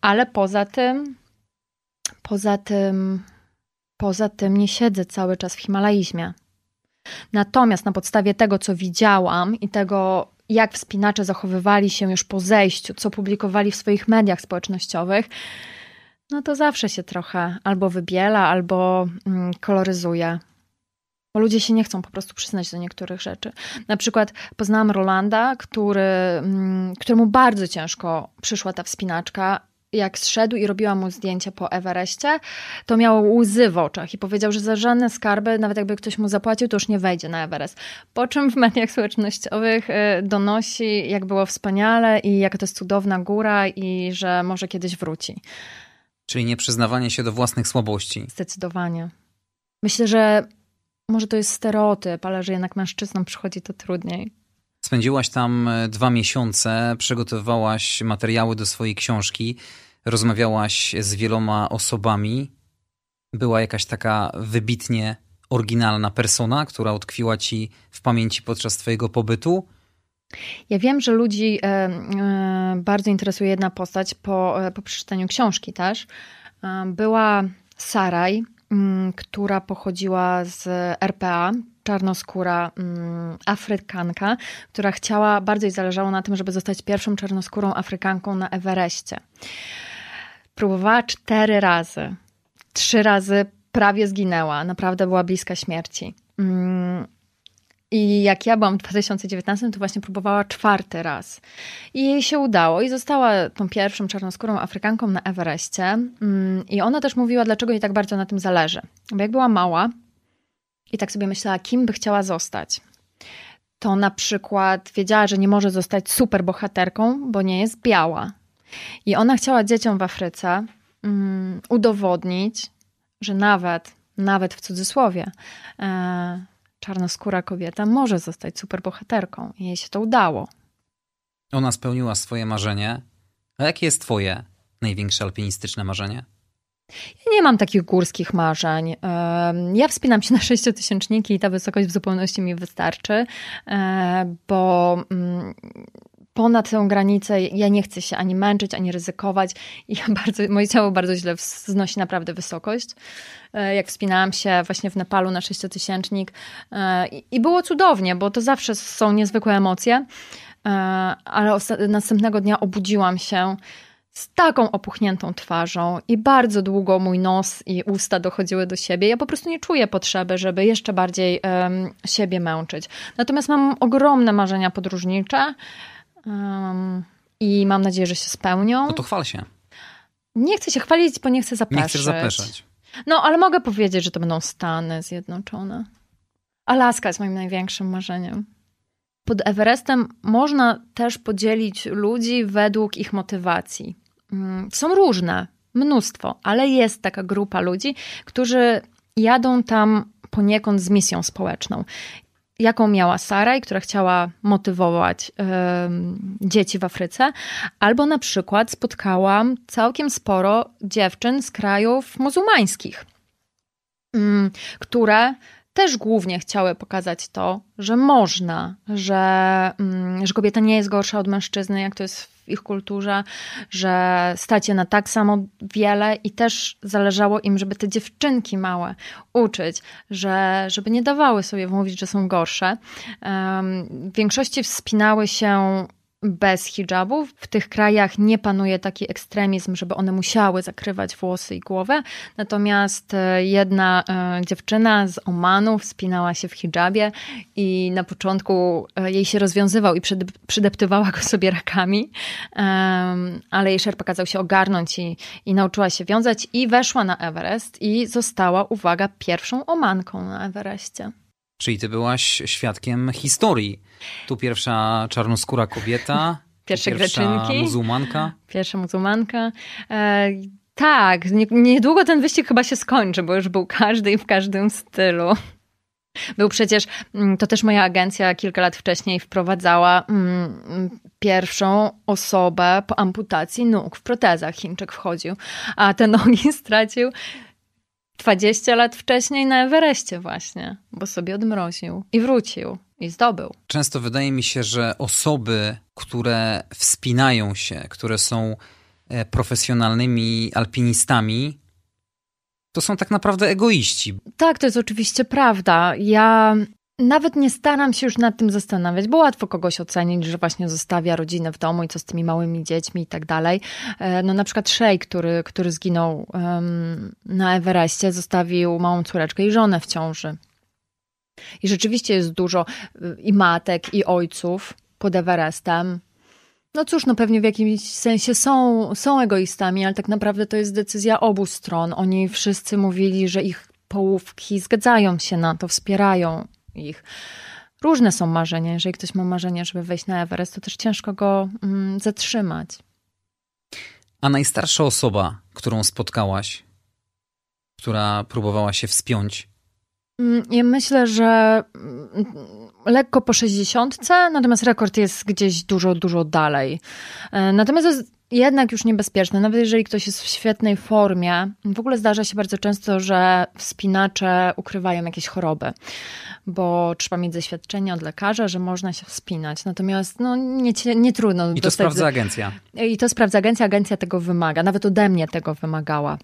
ale poza tym, poza tym, poza tym nie siedzę cały czas w Himalaizmie. Natomiast na podstawie tego, co widziałam i tego, jak wspinacze zachowywali się już po zejściu, co publikowali w swoich mediach społecznościowych, no to zawsze się trochę albo wybiela, albo mm, koloryzuje. Bo ludzie się nie chcą po prostu przyznać do niektórych rzeczy. Na przykład poznałam Rolanda, który, mm, któremu bardzo ciężko przyszła ta wspinaczka jak zszedł i robiła mu zdjęcie po Everestie, to miał łzy w oczach i powiedział, że za żadne skarby, nawet jakby ktoś mu zapłacił, to już nie wejdzie na Everest. Po czym w mediach społecznościowych y, donosi, jak było wspaniale i jaka to jest cudowna góra i że może kiedyś wróci. Czyli nie przyznawanie się do własnych słabości. Zdecydowanie. Myślę, że może to jest stereotyp, ale że jednak mężczyznom przychodzi to trudniej. Spędziłaś tam e, dwa miesiące, przygotowywałaś materiały do swojej książki, rozmawiałaś z wieloma osobami. Była jakaś taka wybitnie oryginalna persona, która utkwiła ci w pamięci podczas twojego pobytu? Ja wiem, że ludzi e, e, bardzo interesuje jedna postać po, po przeczytaniu książki też. Była Saraj, która pochodziła z RPA, czarnoskóra mm, Afrykanka, która chciała, bardzo jej zależało na tym, żeby zostać pierwszą czarnoskórą Afrykanką na Everestie. Próbowała cztery razy. Trzy razy prawie zginęła. Naprawdę była bliska śmierci. I jak ja byłam w 2019, to właśnie próbowała czwarty raz. I jej się udało i została tą pierwszą czarnoskórą Afrykanką na Everestie. Mm, I ona też mówiła, dlaczego jej tak bardzo na tym zależy. Bo jak była mała i tak sobie myślała, kim by chciała zostać, to na przykład wiedziała, że nie może zostać super bohaterką, bo nie jest biała. I ona chciała dzieciom w Afryce um, udowodnić, że nawet, nawet w cudzysłowie, e, czarnoskóra kobieta może zostać superbohaterką. I jej się to udało. Ona spełniła swoje marzenie. A jakie jest twoje największe alpinistyczne marzenie? Ja nie mam takich górskich marzeń. Ja wspinam się na sześciotysięczniki i ta wysokość w zupełności mi wystarczy, e, bo mm, ponad tę granicę ja nie chcę się ani męczyć, ani ryzykować. I ja bardzo, moje ciało bardzo źle znosi naprawdę wysokość. E, jak wspinałam się właśnie w Nepalu na sześciotysięcznik e, i było cudownie, bo to zawsze są niezwykłe emocje, e, ale następnego dnia obudziłam się z taką opuchniętą twarzą i bardzo długo mój nos i usta dochodziły do siebie. Ja po prostu nie czuję potrzeby, żeby jeszcze bardziej um, siebie męczyć. Natomiast mam ogromne marzenia podróżnicze. Um, I mam nadzieję, że się spełnią. No to chwal się. Nie chcę się chwalić, bo nie chcę zapeszać. Nie chcesz zapeszać. No, ale mogę powiedzieć, że to będą Stany Zjednoczone. Alaska jest moim największym marzeniem. Pod Everestem można też podzielić ludzi według ich motywacji. Mm, są różne, mnóstwo, ale jest taka grupa ludzi, którzy jadą tam poniekąd z misją społeczną jaką miała Saraj, która chciała motywować y, dzieci w Afryce, albo na przykład spotkałam całkiem sporo dziewczyn z krajów muzułmańskich, y, które też głównie chciały pokazać to, że można, że, y, że kobieta nie jest gorsza od mężczyzny, jak to jest ich kulturze, że stać je na tak samo wiele i też zależało im, żeby te dziewczynki małe uczyć, że, żeby nie dawały sobie mówić, że są gorsze. W większości wspinały się bez hijabów. W tych krajach nie panuje taki ekstremizm, żeby one musiały zakrywać włosy i głowę. Natomiast e, jedna e, dziewczyna z Omanu wspinała się w hijabie i na początku e, jej się rozwiązywał i przydeptywała go sobie rakami, ale jej szerpa kazał się ogarnąć i, i nauczyła się wiązać i weszła na Everest i została, uwaga, pierwszą Omanką na Everestie. Czyli ty byłaś świadkiem historii. Tu pierwsza czarnoskóra kobieta. Pierwsze pierwsza greczynki. muzułmanka. Pierwsza muzułmanka. E, tak, niedługo ten wyścig chyba się skończy, bo już był każdy i w każdym stylu. Był przecież, mm, to też moja agencja kilka lat wcześniej wprowadzała mm, pierwszą osobę po amputacji nóg w protezach. Chińczyk wchodził, a te nogi stracił 20 lat wcześniej na Everestie właśnie, bo sobie odmroził i wrócił i zdobył. Często wydaje mi się, że osoby, które wspinają się, które są e, profesjonalnymi alpinistami, to są tak naprawdę egoiści. Tak, to jest oczywiście prawda. Ja nawet nie staram się już nad tym zastanawiać, bo łatwo kogoś ocenić, że właśnie zostawia rodzinę w domu i co z tymi małymi dziećmi i tak dalej. E, no na przykład Shea, który, który zginął um, na Everestie, zostawił małą córeczkę i żonę w ciąży. I rzeczywiście jest dużo y, i matek, i ojców pod Everestem. No cóż, no pewnie w jakimś sensie są, są egoistami, ale tak naprawdę to jest decyzja obu stron. Oni wszyscy mówili, że ich połówki zgadzają się na to, wspierają ich. Różne są marzenia. Jeżeli ktoś ma marzenie, żeby wejść na Everest, to też ciężko go mm, zatrzymać. A najstarsza osoba, którą spotkałaś, która próbowała się wspiąć? Mm, ja myślę, że mm, lekko po 60, natomiast rekord jest gdzieś dużo, dużo dalej. E, natomiast jednak już niebezpieczne. Nawet jeżeli ktoś jest w świetnej formie, w ogóle zdarza się bardzo często, że wspinacze ukrywają jakieś choroby, bo trzeba mieć zaświadczenie od lekarza, że można się wspinać. Natomiast no, nie, nie trudno. I to sprawdza agencja. I to sprawdza agencja, agencja tego wymaga. Nawet ode mnie tego wymagała.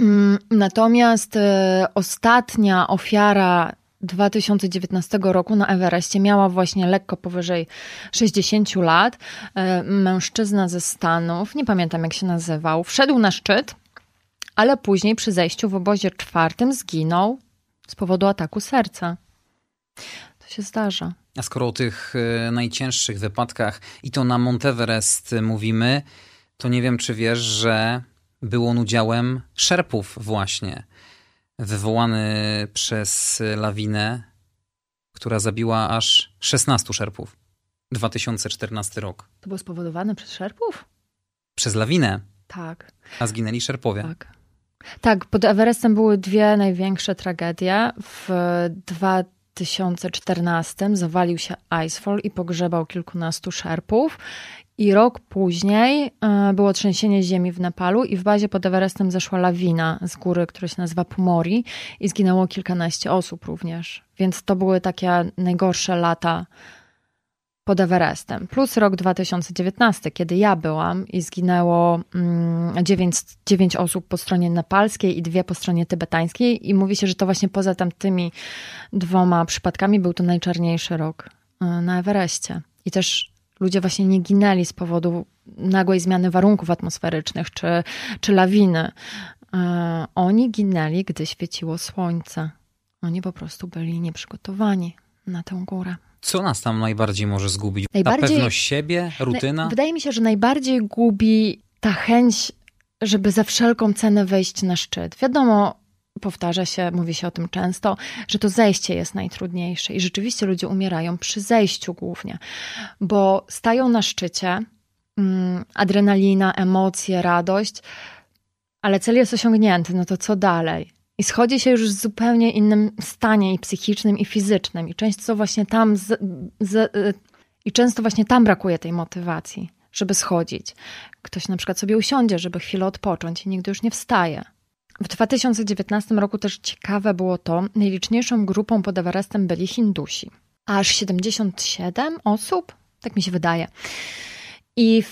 Mm, natomiast y, ostatnia ofiara 2019 roku na Everestie. Miała właśnie lekko powyżej 60 lat. E, mężczyzna ze Stanów, nie pamiętam jak się nazywał, wszedł na szczyt, ale później przy zejściu w obozie czwartym zginął z powodu ataku serca. To się zdarza. A skoro o tych e, najcięższych wypadkach i to na Monteverest mówimy, to nie wiem, czy wiesz, że był on udziałem szerpów właśnie, wywołany przez lawinę, która zabiła aż 16 szerpów. 2014 rok. To było spowodowane przez szerpów? Przez lawinę. Tak. A zginęli szerpowie. Tak. Tak, pod Everestem były dwie największe tragedie. W 2014 zawalił się Icefall i pogrzebał kilkunastu szerpów. I rok później e, było trzęsienie ziemi w Nepalu i w bazie pod Everestem zeszła lawina z góry, która się nazywa Pumori i zginęło kilkanaście osób również. Więc to były takie najgorsze lata pod Everestem. Plus rok 2019, kiedy ja byłam i zginęło mm, 9, 9 osób po stronie nepalskiej i dwie po stronie tybetańskiej. I mówi się, że to właśnie poza tamtymi dwoma przypadkami był to najczarniejszy rok e, na Everestie. I też ludzie właśnie nie ginęli z powodu nagłej zmiany warunków atmosferycznych czy, czy lawiny. E, oni ginęli, gdy świeciło słońce. Oni po prostu byli nieprzygotowani na tę górę. Co nas tam najbardziej może zgubić? Najbardziej, ta pewność siebie, rutyna? Wydaje mi się, że najbardziej gubi ta chęć, żeby za wszelką cenę wejść na szczyt. Wiadomo, powtarza się, mówi się o tym często, że to zejście jest najtrudniejsze i rzeczywiście ludzie umierają przy zejściu głównie, bo stają na szczycie, mm, adrenalina, emocje, radość, ale cel jest osiągnięty, no to co dalej? I schodzi się już w zupełnie innym stanie i psychicznym, i fizycznym. I często właśnie tam z, z, i często właśnie tam brakuje tej motywacji, żeby schodzić. Ktoś na przykład sobie usiądzie, żeby chwilę odpocząć i nigdy już nie wstaje. W 2019 roku też ciekawe było to, najliczniejszą grupą pod Everestem byli Hindusi. Aż 77 osób, tak mi się wydaje. I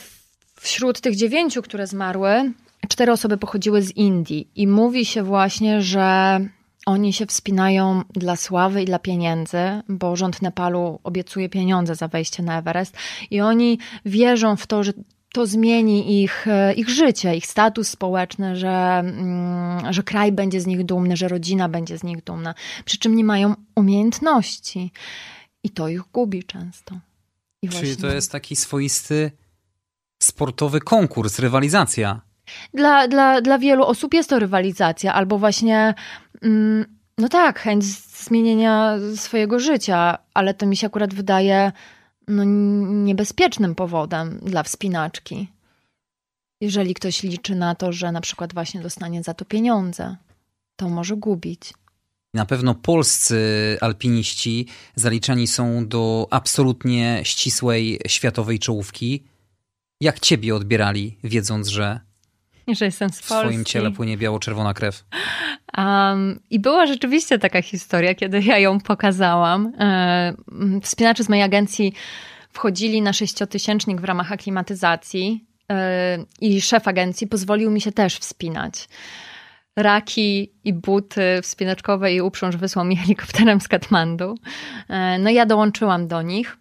wśród tych dziewięciu, które zmarły, cztery osoby pochodziły z Indii. I mówi się właśnie, że oni się wspinają dla sławy i dla pieniędzy, bo rząd Nepalu obiecuje pieniądze za wejście na Everest. I oni wierzą w to, że to zmieni ich, e, ich życie, ich status społeczny, że, mm, że kraj będzie z nich dumny, że rodzina będzie z nich dumna. Przy czym nie mają umiejętności i to ich gubi często. I Czyli właśnie... to jest taki swoisty sportowy konkurs, rywalizacja. Dla, dla, dla wielu osób jest to rywalizacja, albo właśnie, mm, no tak, chęć zmienienia swojego życia, ale to mi się akurat wydaje no, niebezpiecznym powodem dla wspinaczki. Jeżeli ktoś liczy na to, że na przykład właśnie dostanie za to pieniądze, to może gubić. Na pewno polscy alpiniści zaliczani są do absolutnie ścisłej światowej czołówki. Jak ciebie odbierali, wiedząc, że że jestem z W swoim ciele płynie biało-czerwona krew. Um, I była rzeczywiście taka historia, kiedy ja ją pokazałam. E, wspinacze z mojej agencji wchodzili na sześciotysięcznik w ramach aklimatyzacji e, i szef agencji pozwolił mi się też wspinać. Raki i buty wspinaczkowe i uprząż wysłał mi helikopterem z Katmandu. E, no ja dołączyłam do nich.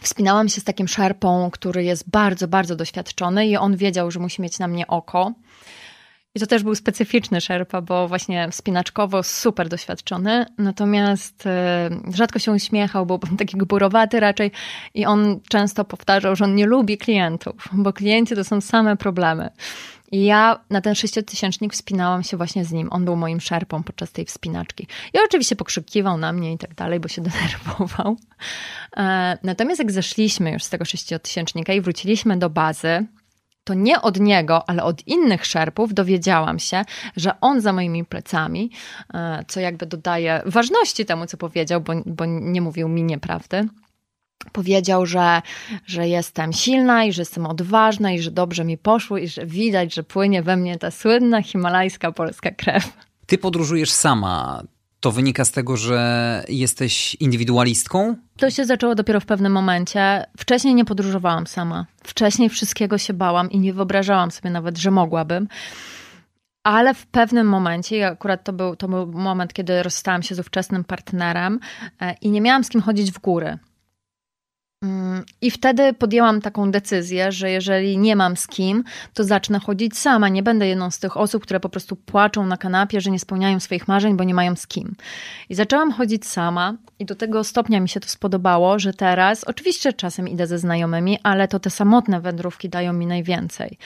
Wspinałam się z takim szarpą, który jest bardzo, bardzo doświadczony i on wiedział, że musi mieć na mnie oko. I to też był specyficzny szerpa, bo właśnie wspinaczkowo super doświadczony, natomiast e, rzadko się uśmiechał, był taki gburowaty raczej i on często powtarzał, że on nie lubi klientów, bo klienci to są same problemy. Ja na ten sześciotysięcznik wspinałam się właśnie z nim. On był moim szerpą podczas tej wspinaczki. I oczywiście pokrzykiwał na mnie i tak dalej, bo się denerwował. E, natomiast jak zeszliśmy już z tego sześciotysięcznika i wróciliśmy do bazy, to nie od niego, ale od innych szerpów dowiedziałam się, że on za moimi plecami, e, co jakby dodaje ważności temu, co powiedział, bo, bo nie mówił mi nieprawdy, powiedział, że, że jestem silna i że jestem odważna i że dobrze mi poszło i że widać, że płynie we mnie ta słynna himalajska polska krew. Ty podróżujesz sama. To wynika z tego, że jesteś indywidualistką? To się zaczęło dopiero w pewnym momencie. Wcześniej nie podróżowałam sama. Wcześniej wszystkiego się bałam i nie wyobrażałam sobie nawet, że mogłabym. ale w pewnym momencie, i akurat to był, to był moment, kiedy rozstałam się z ówczesnym partnerem e, i nie miałam z kim chodzić w góry. Mm, I wtedy podjęłam taką decyzję, że jeżeli nie mam z kim, to zacznę chodzić sama. Nie będę jedną z tych osób, które po prostu płaczą na kanapie, że nie spełniają swoich marzeń, bo nie mają z kim. I zaczęłam chodzić sama, i do tego stopnia mi się to spodobało, że teraz, oczywiście czasem idę ze znajomymi, ale to te samotne wędrówki dają mi najwięcej.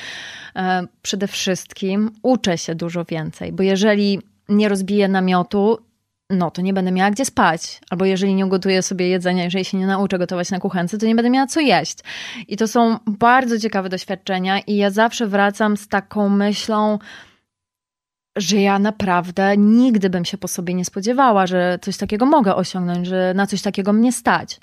E, przede wszystkim uczę się dużo więcej, bo jeżeli nie rozbiję namiotu, no to nie będę miała gdzie spać. Albo jeżeli nie ugotuję sobie jedzenia, jeżeli się nie nauczę gotować na kuchence, to nie będę miała co jeść. I to są bardzo ciekawe doświadczenia, i ja zawsze wracam z taką myślą, że ja naprawdę nigdy bym się po sobie nie spodziewała, że coś takiego mogę osiągnąć, że na coś takiego mnie stać.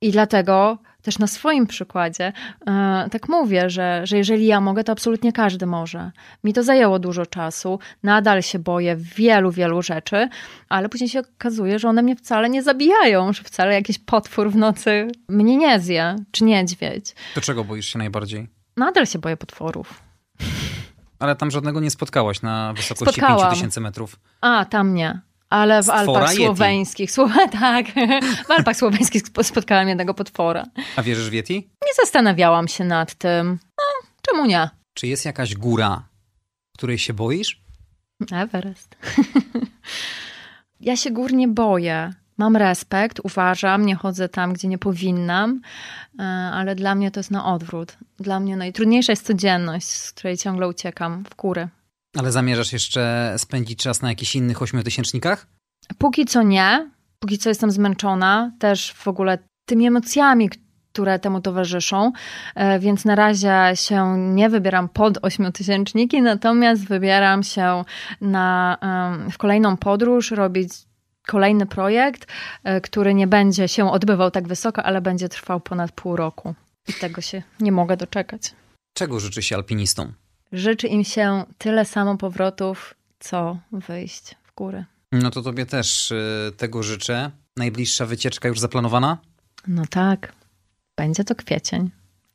I dlatego też na swoim przykładzie e, tak mówię, że, że jeżeli ja mogę, to absolutnie każdy może. Mi to zajęło dużo czasu, nadal się boję wielu, wielu rzeczy, ale później się okazuje, że one mnie wcale nie zabijają, że wcale jakiś potwór w nocy mnie nie zje, czy niedźwiedź. To czego boisz się najbardziej? Nadal się boję potworów. Ale tam żadnego nie spotkałaś na wysokości Spotkałam. 5000 metrów. A, tam nie. Ale w Alpach słoweńskich, słuchaj, tak, w Alpach słoweńskich spotkałam jednego potwora. A wierzysz w Yeti? Nie zastanawiałam się nad tym. No, czemu nie? Czy jest jakaś góra, której się boisz? Everest. ja się gór nie boję. Mam respekt, uważam, nie chodzę tam, gdzie nie powinnam, e, ale dla mnie to jest na odwrót. Dla mnie najtrudniejsza jest codzienność, z której ciągle uciekam w góry. Ale zamierzasz jeszcze spędzić czas na jakichś innych ośmiotysięcznikach? Póki co nie. Póki co jestem zmęczona też w ogóle tymi emocjami, które temu towarzyszą, e, więc na razie się nie wybieram pod ośmiotysięczniki, natomiast wybieram się na, w kolejną podróż, robić kolejny projekt, e, który nie będzie się odbywał tak wysoko, ale będzie trwał ponad pół roku. I tego się nie mogę doczekać. Czego życzy się alpinistom? Życzy im się tyle samo powrotów, co wyjść w góry. No to tobie też y, tego życzę. Najbliższa wycieczka już zaplanowana? No tak. Będzie to kwiecień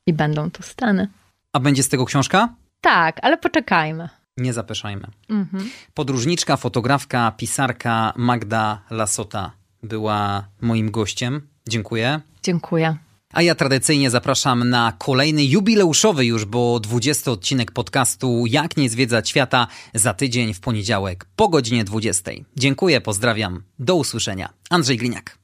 i będą to Stany. A będzie z tego książka? Tak, ale poczekajmy. Nie zapeszajmy. Mhm. Podróżniczka, fotografka, pisarka Magda Lasota była moim gościem. Dziękuję. Dziękuję. A ja tradycyjnie zapraszam na kolejny jubileuszowy już, bo 20 odcinek podcastu Jak nie zwiedzać świata za tydzień w poniedziałek po godzinie 20. Dziękuję, pozdrawiam. Do usłyszenia. Andrzej Gliniak.